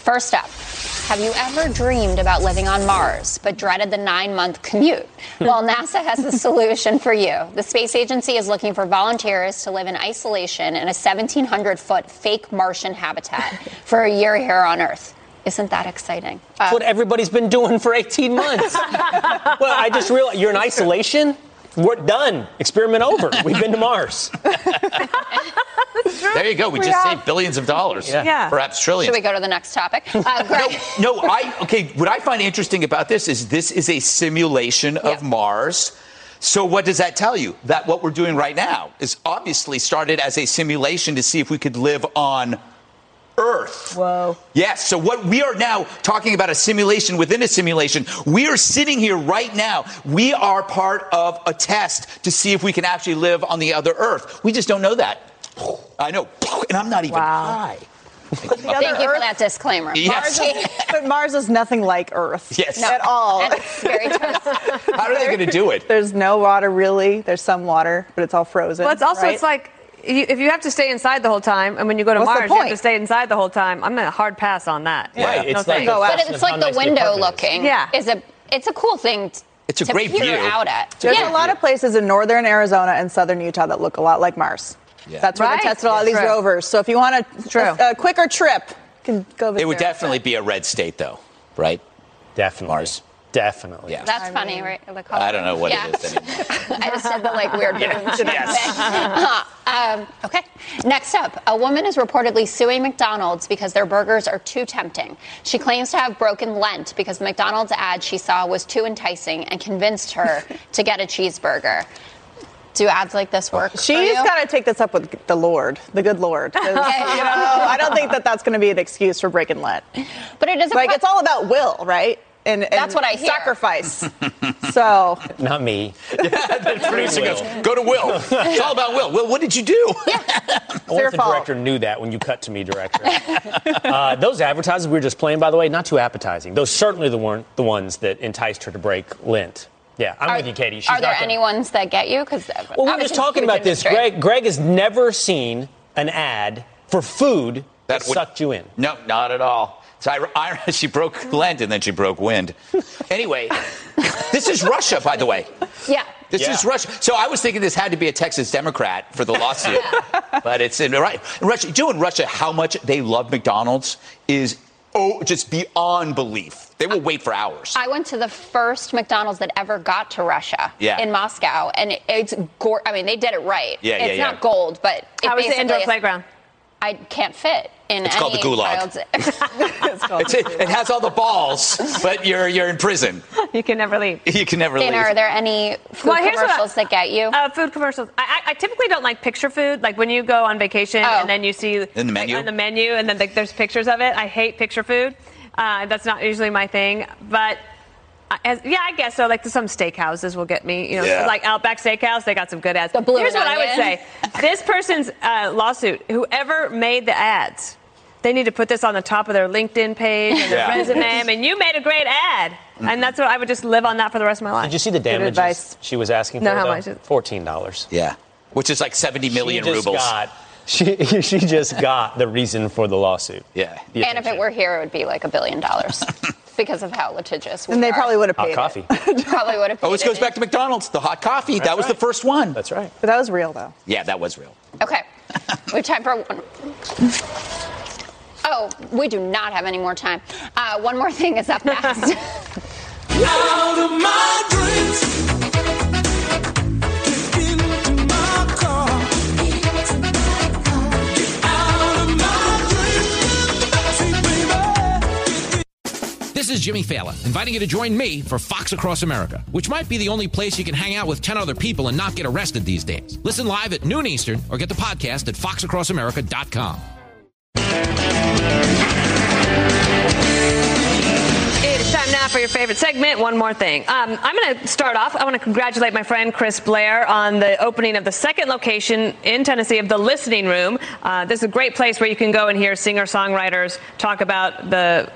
First up, have you ever dreamed about living on Mars but dreaded the nine month commute? Well, NASA has the solution for you. The space agency is looking for volunteers to live in isolation in a 1,700 foot fake Martian habitat for a year here on Earth. Isn't that exciting? That's what everybody's been doing for 18 months. well, I just realized you're in isolation. We're done. Experiment over. We've been to Mars. There you go. We, We just have- saved billions of dollars. Yeah. yeah. Perhaps trillions. Should we go to the next topic? Uh, Greg, no, I okay. What I find interesting about this is this is a simulation of Mars. So what does that tell you? That what we're doing right now is obviously started as a simulation to see if we could live on Earth. Whoa. Yes. So what we are now talking about a simulation within a simulation. We are sitting here right now. We are part of a test to see if we can actually live on the other Earth. We just don't know that. I know, and I'm not even high. thank you for that disclaimer. Yes. Mars- but Mars is nothing like Earth. Yes. At all. It's very tough. How are they going to do it? There's no water really. There's some water, but it's all frozen. Well, it's also right? it's like you, if you have to stay inside the whole time, and when you go to What's Mars, you have to stay inside the whole time. I'm a hard pass on that. Right, No it's like but it's like the window looking. Yeah. Is a it's a cool thing. t- It's a to great peer view. out at. There's yeah. a lot of places in northern Arizona and southern Utah that look a lot like Mars. Yeah. That's where Right. they tested all of these True. rovers. So if you want a, a, a quicker trip, can go visit. It would definitely be a red state, though, right? Definitely. Mars. Definitely. Yeah. That's funny, right? The. I don't know what Yeah. it is anymore. I just said the like weird Yeah. boom thing. Yes. Uh, um, okay. Next up, a woman is reportedly suing McDonald's because their burgers are too tempting. She claims to have broken Lent because the McDonald's ad she saw was too enticing and convinced her to get a cheeseburger. Do ads like this work? She's got to take this up with the Lord, the good Lord. you know, I don't think that that's going to be an excuse for breaking Lent. But it is like que- it's all about will, right? And, and That's what I hear. Sacrifice. so Not me. Yeah, the producer goes, go to Will. It's all about Will. Will, what did you do? I wonder if the fault. director knew that when you cut to me, director. uh, those advertisements we were just playing, by the way, not too appetizing. Those certainly the weren't the ones that enticed her to break Lent. Yeah, I'm Are, with you, Katie. She's are there not any ones that get you? Because Well, we were just talking about this. Greg, Greg has never seen an ad for food that, would- sucked you in. No, not at all. So I, I, she broke Lent and then she broke wind. Anyway, this is Russia, by the way. Yeah. This is Russia. So I was thinking this had to be a Texas Democrat for the lawsuit, but it's in right. In Russia, you know in Russia how much they love McDonald's is oh just beyond belief. They will wait for hours. I went to the first McDonald's that ever got to Russia Yeah. in Moscow, and it- it's gore. I mean, they did it right. Yeah, yeah, it's yeah. not gold, but it How was the indoor basically- playground? I can't fit in It's any called the gulag. child's- It's, it, it has all the balls, but you're you're in prison. You can never leave. You can never leave. Are there any food Well, here's what I- commercials that get you? Uh, food commercials. I, I I typically don't like picture food. Like when you go on vacation Oh. and then you see In the menu? like, on the menu, and then like, there's pictures of it. I hate picture food. Uh, that's not usually my thing. But as, yeah, I guess so. Like some steakhouses will get me. You know, Yeah. like Outback Steakhouse, they got some good ads. The blue Here's what I would say: this person's uh, lawsuit, whoever made the ads. They need to put this on the top of their LinkedIn page and their Yeah. resume. And you made a great ad, and mm-hmm. that's what I would just live on that for the rest of my life. Did you see the damages advice. she was asking No, for? how much Fourteen dollars. Yeah, which is like 70 million she just rubles. Got, she she just got the reason for the lawsuit. Yeah. The and if it were here, it would be like a billion dollars because of how litigious we and they are. probably would have paid. hot paid. coffee. probably would have. Oh, this goes back to McDonald's. The hot coffee. that was the first one. That's right. But that was real though. Yeah, that was real. Okay, we have time for one. Oh, we do not have any more time. Uh, one more thing is up next. Out of my dreams. Get into my car. Get out of my dreams. Backseat, baby. This is Jimmy Failla, inviting you to join me for Fox Across America, which might be the only place you can hang out with 10 other people and not get arrested these days. Listen live at noon Eastern or get the podcast at foxacrossamerica.com. It's time now for your favorite segment. One more thing. Um, I'm going to start off. I want to congratulate my friend Chris Blair on the opening of the second location in Tennessee of the Listening Room. Uh, this is a great place where you can go and hear singer songwriters talk about the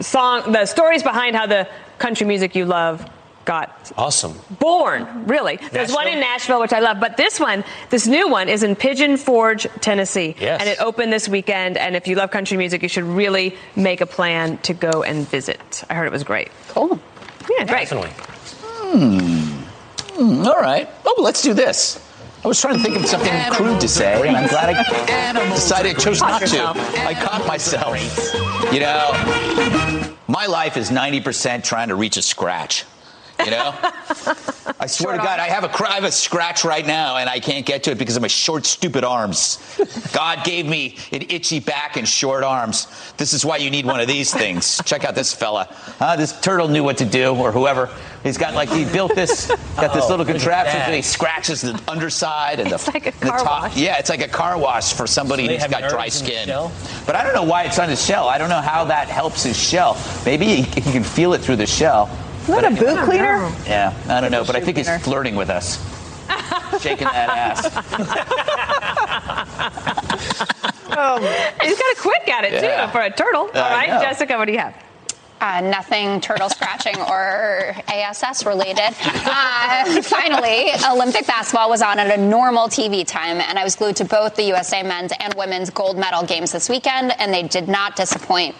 song, the stories behind how the country music you love got Awesome. born, really. There's one in Nashville, which I love, but this one, this new one, is in Pigeon Forge, Tennessee. Yes. And it opened this weekend, and if you love country music, you should really make a plan to go and visit. I heard it was great. Cool. Yeah, great. Definitely. Hmm, all right. Oh, well, let's do this. I was trying to think of something crude to say, and I'm glad I decided I chose not to. I caught myself. You know, my life is 90% trying to reach a scratch. You know? I swear to God, I have a cr- I have a scratch right now, and I can't get to it because of my short, stupid arms. God gave me an itchy back and short arms. This is why you need one of these things. Check out this fella. This turtle knew what to do, or whoever. He's got like he built this, got this Oh, little contraption that. so he scratches the underside and the, like a and the top. wash. Yeah, it's like a car wash for somebody So who's got dry nerves in the skin. But I don't know why it's on his shell. I don't know how that helps his shell. Maybe he, he can feel it through the shell. Isn't that a boot cleaner? Yeah, I don't know, but I think he's flirting with us. Shaking that ass. He's got a quick at it, Yeah. too, for a turtle. All I right, know. Jessica, what do you have? Uh, nothing turtle scratching or ASS related. Uh, finally, Olympic basketball was on at a normal TV time, and I was glued to both the USA men's and women's gold medal games this weekend, and they did not disappoint.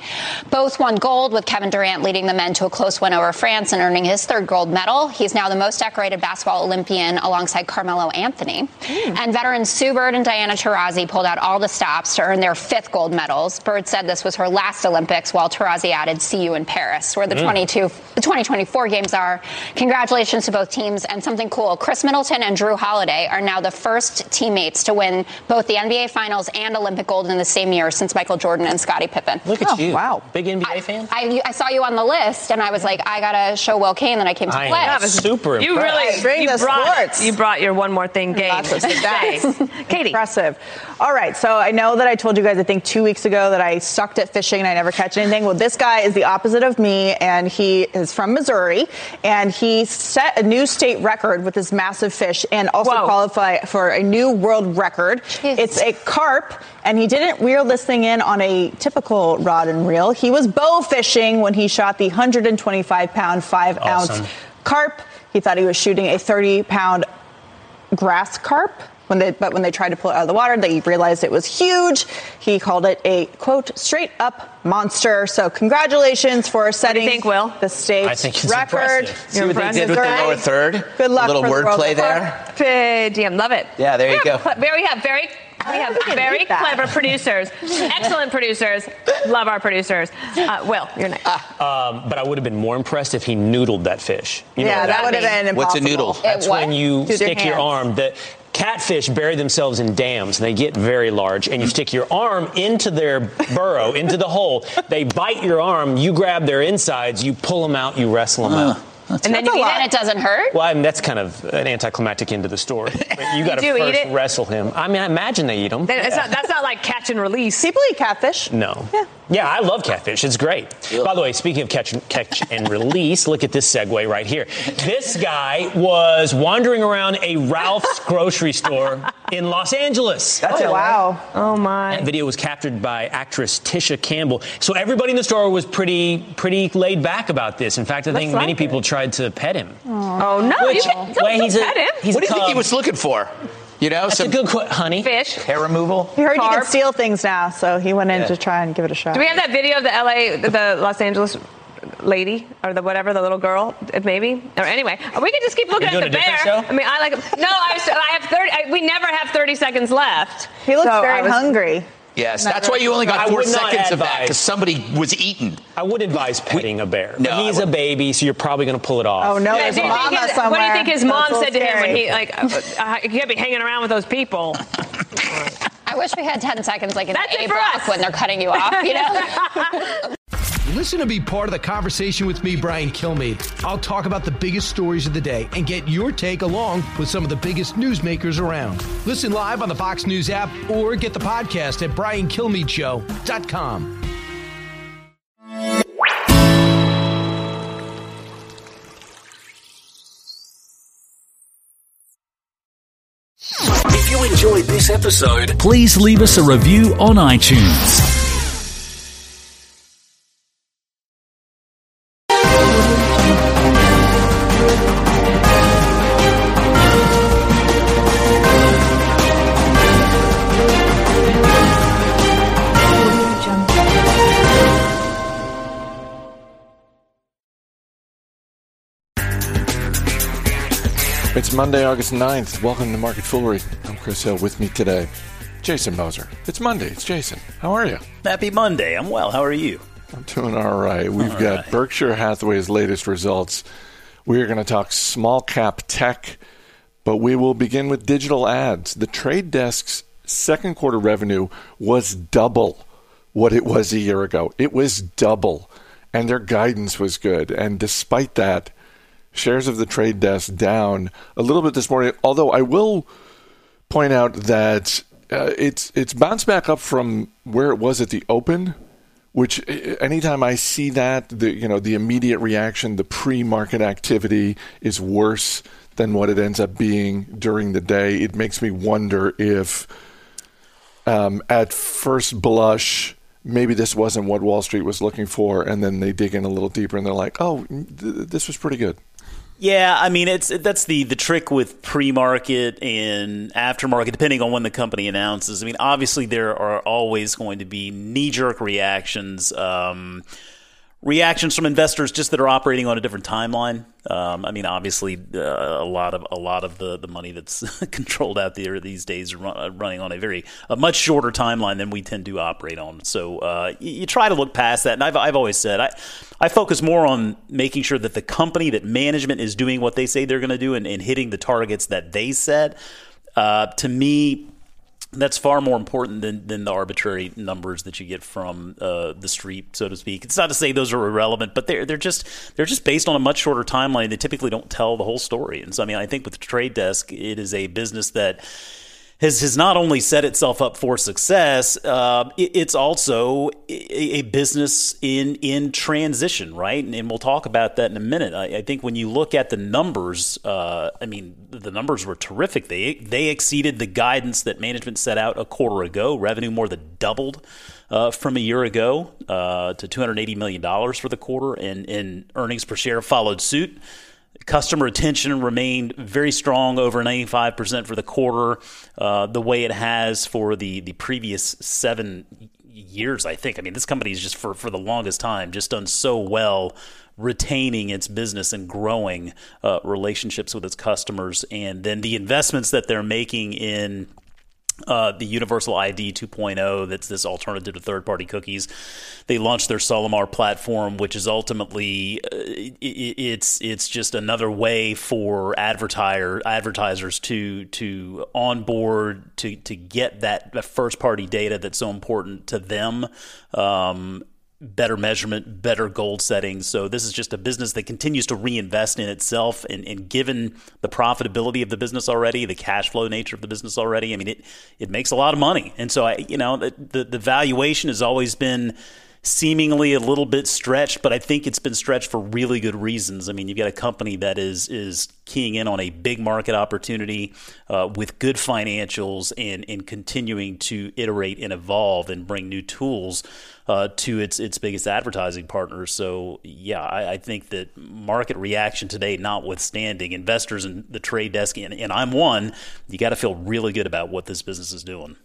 Both won gold, with Kevin Durant leading the men to a close win over France and earning his third gold medal. He's now the most decorated basketball Olympian alongside Carmelo Anthony. And veterans Sue Bird and Diana Taurasi pulled out all the stops to earn their fifth gold medals. Bird said this was her last Olympics, while Taurasi added, see you in Paris, where the Mm. 22, 2024 games are. Congratulations to both teams and something cool. Khris Middleton and Jrue Holiday are now the first teammates to win both the NBA Finals and Olympic gold in the same year since Michael Jordan and Scottie Pippen. Look at you. Wow. Big NBA fan? I, I saw you on the list, and I was like, I gotta show Will Cain that I came to I play. am super You impressed. really you brought, you brought your one more thing game. Lots of stats. Katie. Impressive. All right. So I know that I told you guys, I think two weeks ago, that I sucked at fishing and I never catch anything. Well, this guy is the opposite of me, and he is from Missouri, and he set a new state record with this massive fish and also qualify for a new world record. It's a carp. And he didn't reel this thing in on a typical rod and reel. He was bow fishing when he shot the 125 pound, five Awesome. ounce carp. He thought he was shooting a 30 pound grass carp. When they, but when they tried to pull it out of the water, they realized it was huge. He called it a quote straight up monster. So congratulations for setting think, Will? the state I think it's record. impressive. See what they did with the lower third? Good luck A little for the world wordplay record. there. DM, love it. Yeah, there you go. Cle- Very, have very, we have very clever producers, excellent producers. Love our producers. Uh, Will, you're next. Um, but I would have been more impressed if he noodled that fish. You know yeah, what that would have been impossible. What's a noodle? That's what? when you Use stick your hands. arm. The catfish bury themselves in dams and they get very large. And you stick your arm into their burrow, into the hole. They bite your arm. You grab their insides. You pull them out. You wrestle them out. And then you eat it, and it doesn't hurt. Well, I mean, that's kind of an anticlimactic end to the story. But you got to do eat first it? wrestle him. I mean, I imagine they eat them. That- That's, not, that's not like catch and release. People eat catfish. No. Yeah. I love catfish. It's great. By the way, speaking of catch, catch and release, look at this segue right here. This guy was wandering around a Ralph's grocery store in Los Angeles. That's oh, wow. Oh my. That video was captured by actress Tisha Campbell. So everybody in the store was pretty pretty laid back about this. In fact, I think Looks many like people tried to pet him. Oh no! Which- you can, don't, well, don't he's a- pet him. he's What do a you think he was looking for? You know, That's a good qu- honey. Fish. hair removal? He heard you Carp. can steal things now, so he went in Yeah. to try and give it a shot. Do we have that video of the LA, the Los Angeles lady or the whatever, the little girl, maybe? Or anyway, we can just keep looking You at the a bear. show? I mean, I like. No, I, was, I have thirty. I, we never have thirty seconds left. he looks So very was- hungry. Yes, that's why you only got four would not seconds of that because somebody was eaten. I would advise petting a bear. No, but he's a baby, so you're probably going to pull it off. Oh no, Yeah, there's do mama his- somewhere. what do you think his That's mom a said to him when he like? Uh, uh, you can't be hanging around with those people. I wish we had 10 seconds like in That's the A for block us. when they're cutting you off, you know? Listen to be part of the conversation with me, Brian Kilmeade. I'll talk about the biggest stories of the day and get your take along with some of the biggest newsmakers around. Listen live on the Fox News app or get the podcast at briankilmeadshow.com. episode, please leave us a review on iTunes. Monday, August 9th. Welcome to Market Foolery. I'm Chris Hill. With me today, Jason Moser. It's Monday. It's Jason. How are you? Happy Monday. I'm well. How are you? I'm doing all right. We've All got right. Berkshire Hathaway's latest results. We are going to talk small cap tech, but we will begin with digital ads. The trade desk's second quarter revenue was double what it was a year ago. It was double, and their guidance was good. And despite that, shares of the trade desk down a little bit this morning. Although I will point out that uh, it's it's bounced back up from where it was at the open. Which uh, anytime I see that, the you know the immediate reaction, the pre-market activity is worse than what it ends up being during the day. It makes me wonder if, um, at first blush, maybe this wasn't what Wall Street was looking for, and then they dig in a little deeper and they're like, "Oh, th- this was pretty good." Yeah, I mean it's that's the the trick with pre-market and aftermarket depending on when the company announces. I mean obviously there are always going to be knee-jerk reactions um, reactions from investors just that are operating on a different timeline. Um, I mean, obviously, uh, a lot of a lot of the, the money that's controlled out there these days are run, uh, running on a very a much shorter timeline than we tend to operate on. So uh, you, you, try to look past that. And I've I've always said I I focus more on making sure that the company that management is doing what they say they're going to do and, and hitting the targets that they set. Uh, to me, that's far more important than, than the arbitrary numbers that you get from uh, the street, so to speak. It's not to say those are irrelevant, but they're they're just they're just based on a much shorter timeline. They typically don't tell the whole story. And so, I mean, I think with the Trade Desk, it is a business that has, has not only set itself up for success, uh, it, it's also a, a, business in in transition, right? And, and, we'll talk about that in a minute. I, I think when you look at the numbers, uh, I mean, the numbers were terrific. They they exceeded the guidance that management set out a quarter ago. Revenue more than doubled. Uh, from a year ago uh, to $280 million for the quarter, and, and earnings per share followed suit. Customer retention remained very strong, over 95% for the quarter, uh, the way it has for the, the previous seven years, I think. I mean, this company is just for, for the longest time just done so well retaining its business and growing uh, relationships with its customers. And then the investments that they're making in uh, the Universal ID 2.0, that's this alternative to third party cookies. They launched their Solimar platform, which is ultimately uh, it, it's it's just another way for advertiser advertisers to to onboard to to get that, first party data that's so important to them. Um, better measurement, better goal setting. So this is just a business that continues to reinvest in itself. And, and, given the profitability of the business already, the cash flow nature of the business already, I mean, it it makes a lot of money. And so I, you know, the the, the valuation has always been seemingly a little bit stretched, but I think it's been stretched for really good reasons. I mean, you've got a company that is is keying in on a big market opportunity uh, with good financials and and continuing to iterate and evolve and bring new tools uh, to its its biggest advertising partners. So yeah, I, I, think that market reaction today, notwithstanding, investors and the trade desk, and, and I'm one, you got to feel really good about what this business is doing.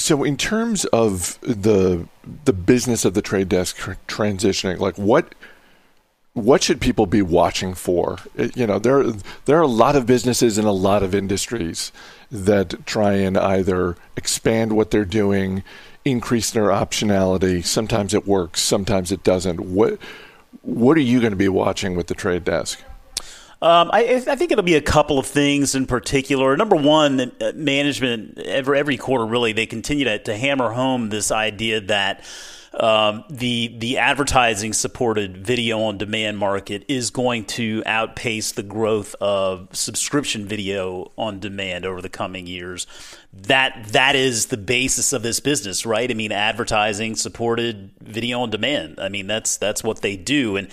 So, in terms of the the business of the trade desk transitioning, like what what should people be watching for? Uh, you know, there there are a lot of businesses in a lot of industries that try and either expand what they're doing, increase their optionality. Sometimes it works, sometimes it doesn't. What what are you going to be watching with the trade desk? Um, I, I, think it'll be a couple of things in particular. Number one, uh, management every every quarter really they continue to, to hammer home this idea that. Um, the the advertising supported video on demand market is going to outpace the growth of subscription video on demand over the coming years. That that is the basis of this business, right? I mean, advertising supported video on demand. I mean, that's that's what they do, and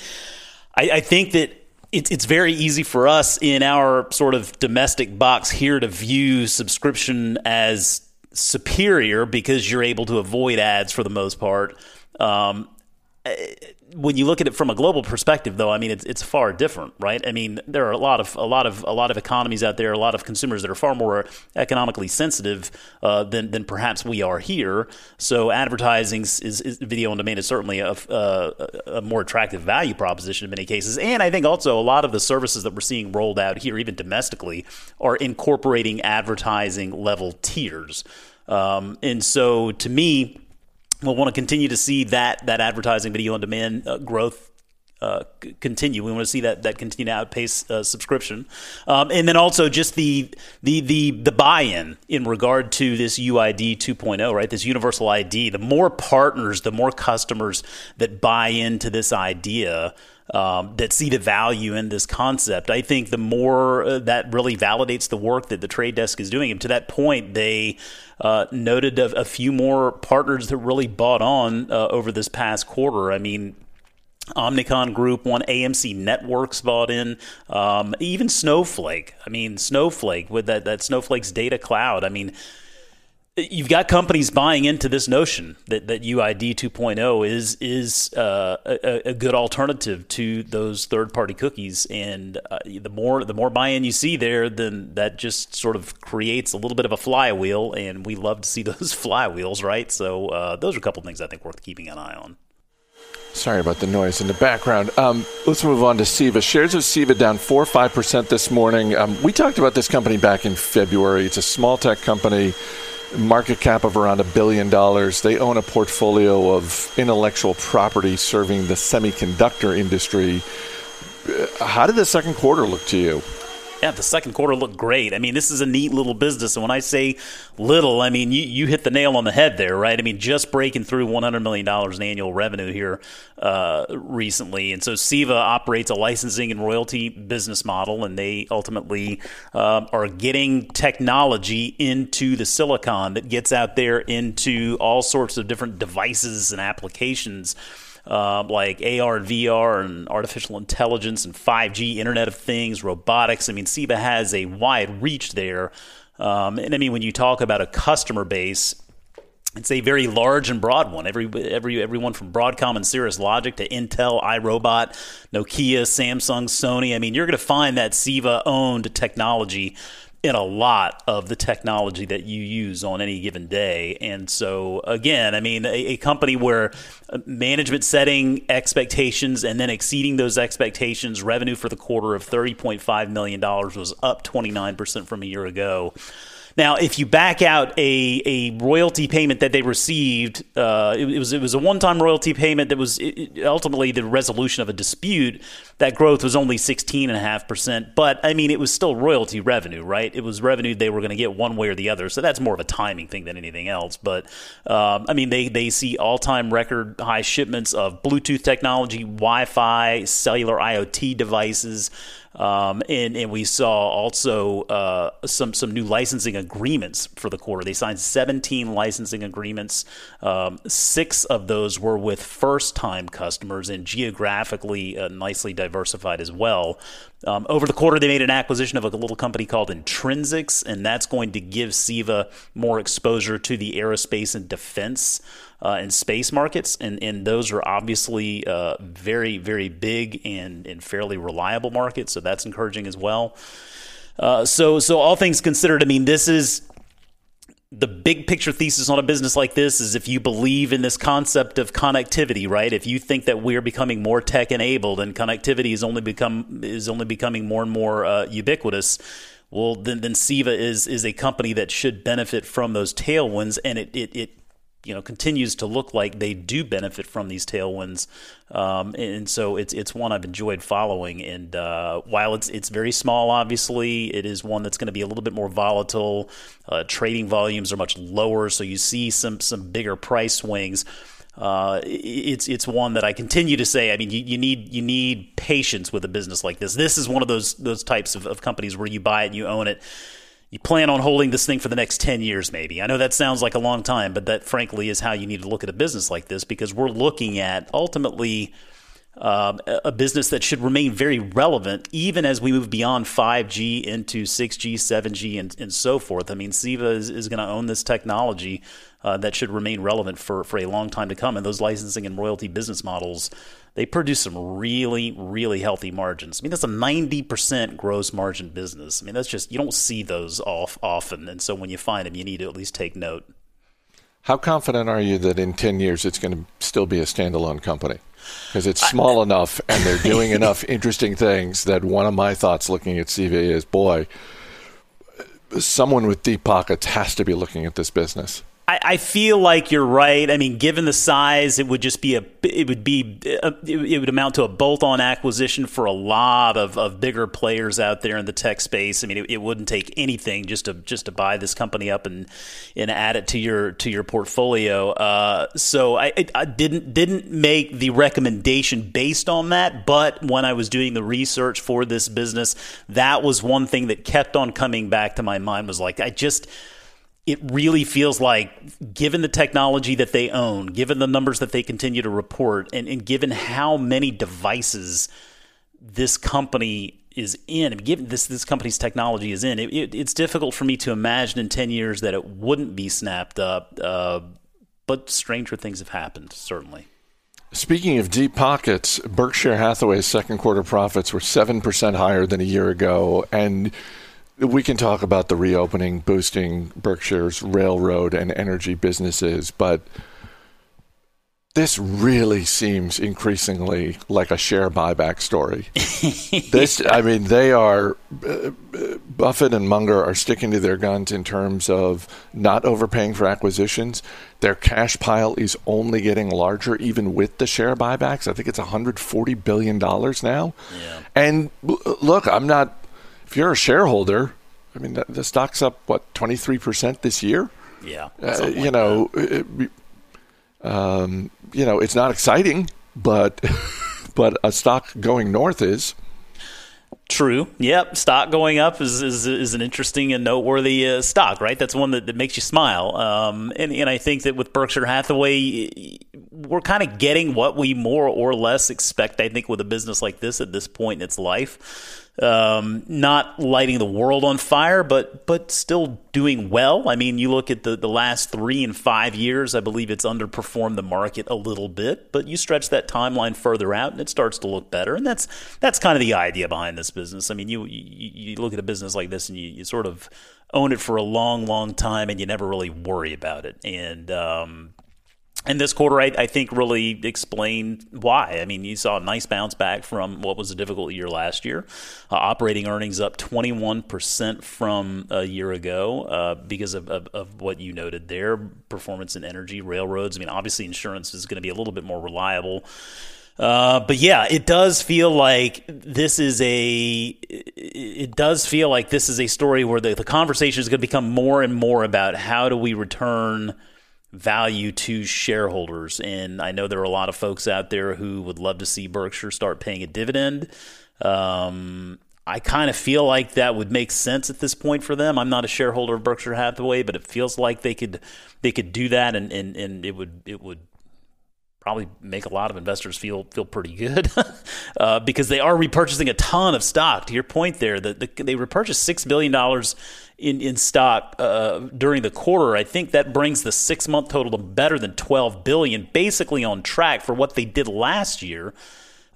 I, I think that it's it's very easy for us in our sort of domestic box here to view subscription as superior because you're able to avoid ads for the most part. Um, when you look at it from a global perspective, though, I mean, it's, it's far different, right? I mean, there are a lot of a lot of a lot of economies out there, a lot of consumers that are far more economically sensitive uh, than than perhaps we are here. So, advertising is, is video on demand is certainly a, a, a, more attractive value proposition in many cases, and I think also a lot of the services that we're seeing rolled out here, even domestically, are incorporating advertising level tiers. Um, and so, to me we'll want to continue to see that that advertising video on demand uh, growth uh, continue. We want to see that that continue to outpace uh, subscription, um, and then also just the the the the buy-in in regard to this UID 2.0, right? This universal ID. The more partners, the more customers that buy into this idea. Um, that see the value in this concept. I think the more uh, that really validates the work that the trade desk is doing. And to that point, they uh, noted a, a, few more partners that really bought on uh, over this past quarter. I mean, Omnicom Group, one AMC Networks bought in, um, even Snowflake. I mean, Snowflake with that that Snowflake's data cloud. I mean, you've got companies buying into this notion that, that UID 2.0 is is uh, a, a, good alternative to those third party cookies, and uh, the more the more buy in you see there, then that just sort of creates a little bit of a flywheel, and we love to see those flywheels, right? So uh, those are a couple things I think worth keeping an eye on. Sorry about the noise in the background. Um, let's move on to CEVA. Shares of CEVA down 4 or 5% this morning. Um, we talked about this company back in February. It's a small tech company, market cap of around a billion dollars. They own a portfolio of intellectual property serving the semiconductor industry. Uh, How did the second quarter look to you? Yeah, the second quarter looked great. I mean, this is a neat little business. And when I say little, I mean, you, you hit the nail on the head there, right? I mean, just breaking through $100 million in annual revenue here uh, recently. And so CEVA operates a licensing and royalty business model, and they ultimately uh, are getting technology into the silicon that gets out there into all sorts of different devices and applications uh, like AR and VR and artificial intelligence and 5G, Internet of Things, robotics. I mean, CEVA has a wide reach there. Um, and I mean, when you talk about a customer base, it's a very large and broad one. Every every everyone from Broadcom and Cirrus Logic to Intel, iRobot, Nokia, Samsung, Sony. I mean, you're going to find that CEVA owned technology in a lot of the technology that you use on any given day. And so, again, I mean, a, a, company where uh, management setting expectations and then exceeding those expectations, revenue for the quarter of $30.5 million was up 29% from a year ago. Now, if you back out a, a royalty payment that they received, uh, it, it, was it was a one time royalty payment that was ultimately the resolution of a dispute. That growth was only sixteen and a half percent, but I mean it was still royalty revenue, right? It was revenue they were going to get one way or the other, so that's more of a timing thing than anything else. But um, I mean they they see all time record high shipments of Bluetooth technology, Wi Fi, cellular IoT devices. Um, and, and we saw also uh, some some new licensing agreements for the quarter. They signed 17 licensing agreements. Um, six of those were with first time customers and geographically uh, nicely diversified as well. Um, over the quarter, they made an acquisition of a little company called Intrinsix, and that's going to give CEVA more exposure to the aerospace and defense uh, and space markets, and, and those are obviously uh, very, very big and, and fairly reliable markets. So that's encouraging as well. Uh, so, so all things considered, I mean, this is the big picture thesis on a business like this is if you believe in this concept of connectivity, right? If you think that we're becoming more tech enabled and connectivity is only become is only becoming more and more uh, ubiquitous, well, then then CEVA is is a company that should benefit from those tailwinds, and it it, it you know continues to look like they do benefit from these tailwinds, um, and so it's it's one I've enjoyed following. And uh, while it's it's very small, obviously, it is one that's going to be a little bit more volatile. Uh, trading volumes are much lower, so you see some some bigger price swings. Uh, it's it's one that I continue to say. I mean, you, you, need you need patience with a business like this. This is one of those those types of, of companies where you buy it and you own it you plan on holding this thing for the next 10 years, maybe. I know that sounds like a long time, but that frankly is how you need to look at a business like this because we're looking at ultimately um, a business that should remain very relevant even as we move beyond 5G into 6G, 7G, and, and so forth. I mean, CEVA is, is going to own this technology uh, that should remain relevant for, for a long time to come. And those licensing and royalty business models they produce some really, really healthy margins. I mean, that's a 90% gross margin business. I mean, that's just, you don't see those off often. And so when you find them, you need to at least take note. How confident are you that in 10 years it's going to still be a standalone company? Because it's small I, enough and they're doing enough interesting things that one of my thoughts looking at CEVA is boy, someone with deep pockets has to be looking at this business. I, I, feel like you're right. I mean, given the size, it would just be a it would be a, it would amount to a bolt-on acquisition for a lot of, of bigger players out there in the tech space. I mean, it, it wouldn't take anything just to just to buy this company up and and add it to your to your portfolio. Uh, so I, I didn't didn't make the recommendation based on that, but when I was doing the research for this business, that was one thing that kept on coming back to my mind. Was like I just it really feels like, given the technology that they own, given the numbers that they continue to report, and, and given how many devices this company is in, given this this company's technology is in, it, it, it's difficult for me to imagine in ten years that it wouldn't be snapped up. Uh, but stranger things have happened, certainly. Speaking of deep pockets, Berkshire Hathaway's second quarter profits were seven percent higher than a year ago, and we can talk about the reopening boosting Berkshire's railroad and energy businesses, but this really seems increasingly like a share buyback story. this, I mean, they are uh, Buffett and Munger are sticking to their guns in terms of not overpaying for acquisitions. Their cash pile is only getting larger, even with the share buybacks. I think it's 140 billion dollars now. Yeah. And look, I'm not. If you're a shareholder, I mean, the, the stock's up what 23 percent this year. Yeah, uh, you know. It, um, you know, it's not exciting, but but a stock going north is. True. Yep. Stock going up is, is, is an interesting and noteworthy uh, stock, right? That's one that, that makes you smile. Um, and, and I think that with Berkshire Hathaway, we're kind of getting what we more or less expect, I think, with a business like this at this point in its life um, not lighting the world on fire, but but still doing well. I mean, you look at the, the last three and five years, I believe it's underperformed the market a little bit, but you stretch that timeline further out and it starts to look better. And that's that's kind of the idea behind this business. I mean, you you, you look at a business like this and you, you sort of own it for a long, long time and you never really worry about it. And um, and this quarter, I, I, think, really explained why. I mean, you saw a nice bounce back from what was a difficult year last year. Uh, operating earnings up 21% from a year ago uh, because of, of, of, what you noted there performance in energy, railroads. I mean, obviously, insurance is going to be a little bit more reliable. Uh, but yeah, it does feel like this is a. It does feel like this is a story where the, the conversation is going to become more and more about how do we return value to shareholders. And I know there are a lot of folks out there who would love to see Berkshire start paying a dividend. Um, I kind of feel like that would make sense at this point for them. I'm not a shareholder of Berkshire Hathaway, but it feels like they could they could do that, and, and, and it would it would probably make a lot of investors feel feel pretty good uh, because they are repurchasing a ton of stock. To your point there, that the, they repurchased six billion dollars in, in stock uh, during the quarter. I think that brings the six month total to better than 12 billion, basically on track for what they did last year.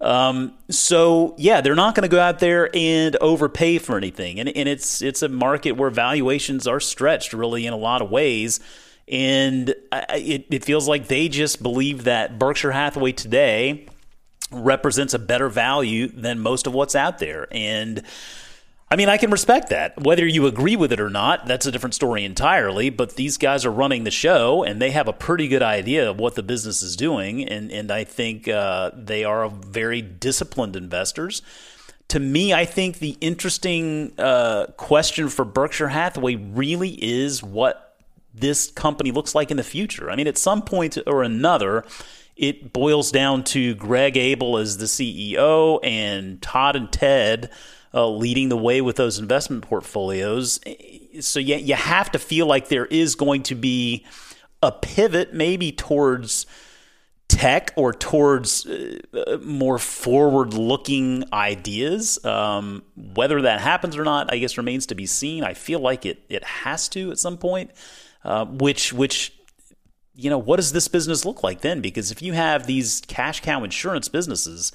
Um, so yeah, they're not going to go out there and overpay for anything, and, and it's it's a market where valuations are stretched really in a lot of ways, and it, it feels like they just believe that Berkshire Hathaway today represents a better value than most of what's out there, and I mean, I can respect that. Whether you agree with it or not, that's a different story entirely. But these guys are running the show, and they have a pretty good idea of what the business is doing. And, and I think uh, they are very disciplined investors. To me, I think the interesting uh, question for Berkshire Hathaway really is what this company looks like in the future. I mean, at some point or another, it boils down to Greg Abel as the CEO and Todd and Ted uh, leading the way with those investment portfolios. So you, you have to feel like there is going to be a pivot maybe towards tech or towards uh, more forward looking ideas. Um, whether that happens or not, I guess remains to be seen. I feel like it, it has to at some point, uh, which, which, you know, what does this business look like then? Because if you have these cash cow insurance businesses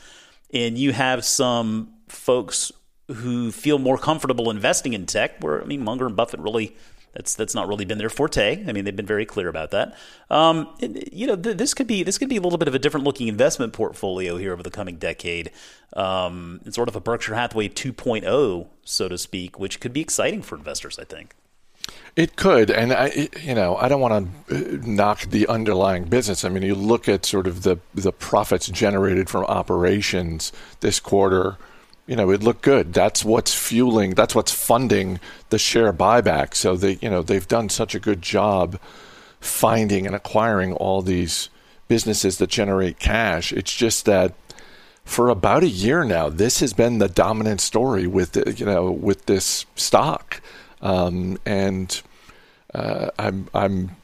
and you have some folks who feel more comfortable investing in tech. Where I mean, Munger and Buffett really that's that's not really been their forte. I mean, they've been very clear about that. Um, you know, th- this could be this could be a little bit of a different looking investment portfolio here over the coming decade. Um, it's sort of a Berkshire Hathaway 2.0, so to speak, which could be exciting for investors. I think. It could, and I, you know, I don't want to uh, knock the underlying business. I mean, you look at sort of the the profits generated from operations this quarter you know, it looked good. That's what's fueling, that's what's funding the share buyback. So they, you know, they've done such a good job finding and acquiring all these businesses that generate cash. It's just that for about a year now, this has been the dominant story with, you know, with this stock. Um, and uh, I'm, I'm,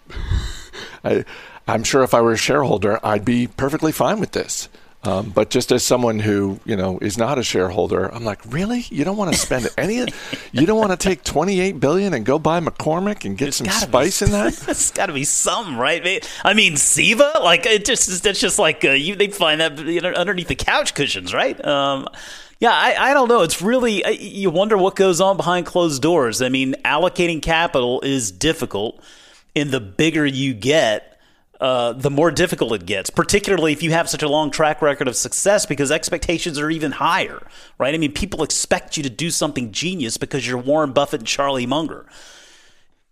I, I'm sure if I were a shareholder, I'd be perfectly fine with this. Um, but just as someone who you know is not a shareholder, I'm like, really? You don't want to spend any? you don't want to take 28 billion and go buy McCormick and get There's some spice be, in that? It's got to be something, right? I mean, CEVA, like it just that's just like uh, you they find that you know, underneath the couch cushions, right? Um, yeah, I, I don't know. It's really you wonder what goes on behind closed doors. I mean, allocating capital is difficult, and the bigger you get uh, the more difficult it gets, particularly if you have such a long track record of success because expectations are even higher, right? I mean, people expect you to do something genius because you're Warren Buffett and Charlie Munger.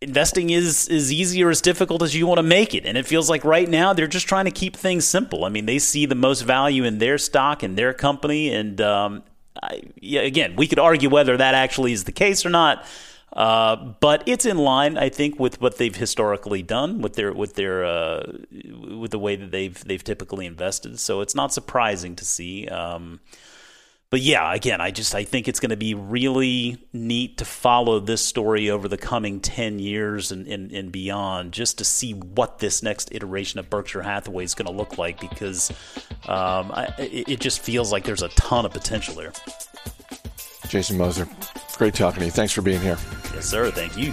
Investing is is easy or as difficult as you want to make it, and it feels like right now they're just trying to keep things simple. I mean, they see the most value in their stock and their company, and um, I, again, we could argue whether that actually is the case or not. Uh, but it's in line, I think, with what they've historically done with their with their uh, with the way that they've they've typically invested. So it's not surprising to see. Um, but yeah, again, I just I think it's going to be really neat to follow this story over the coming ten years and, and, and beyond, just to see what this next iteration of Berkshire Hathaway is going to look like, because um, I, it, it just feels like there's a ton of potential there. Jason Moser, great talking to you. Thanks for being here. Yes, sir. Thank you.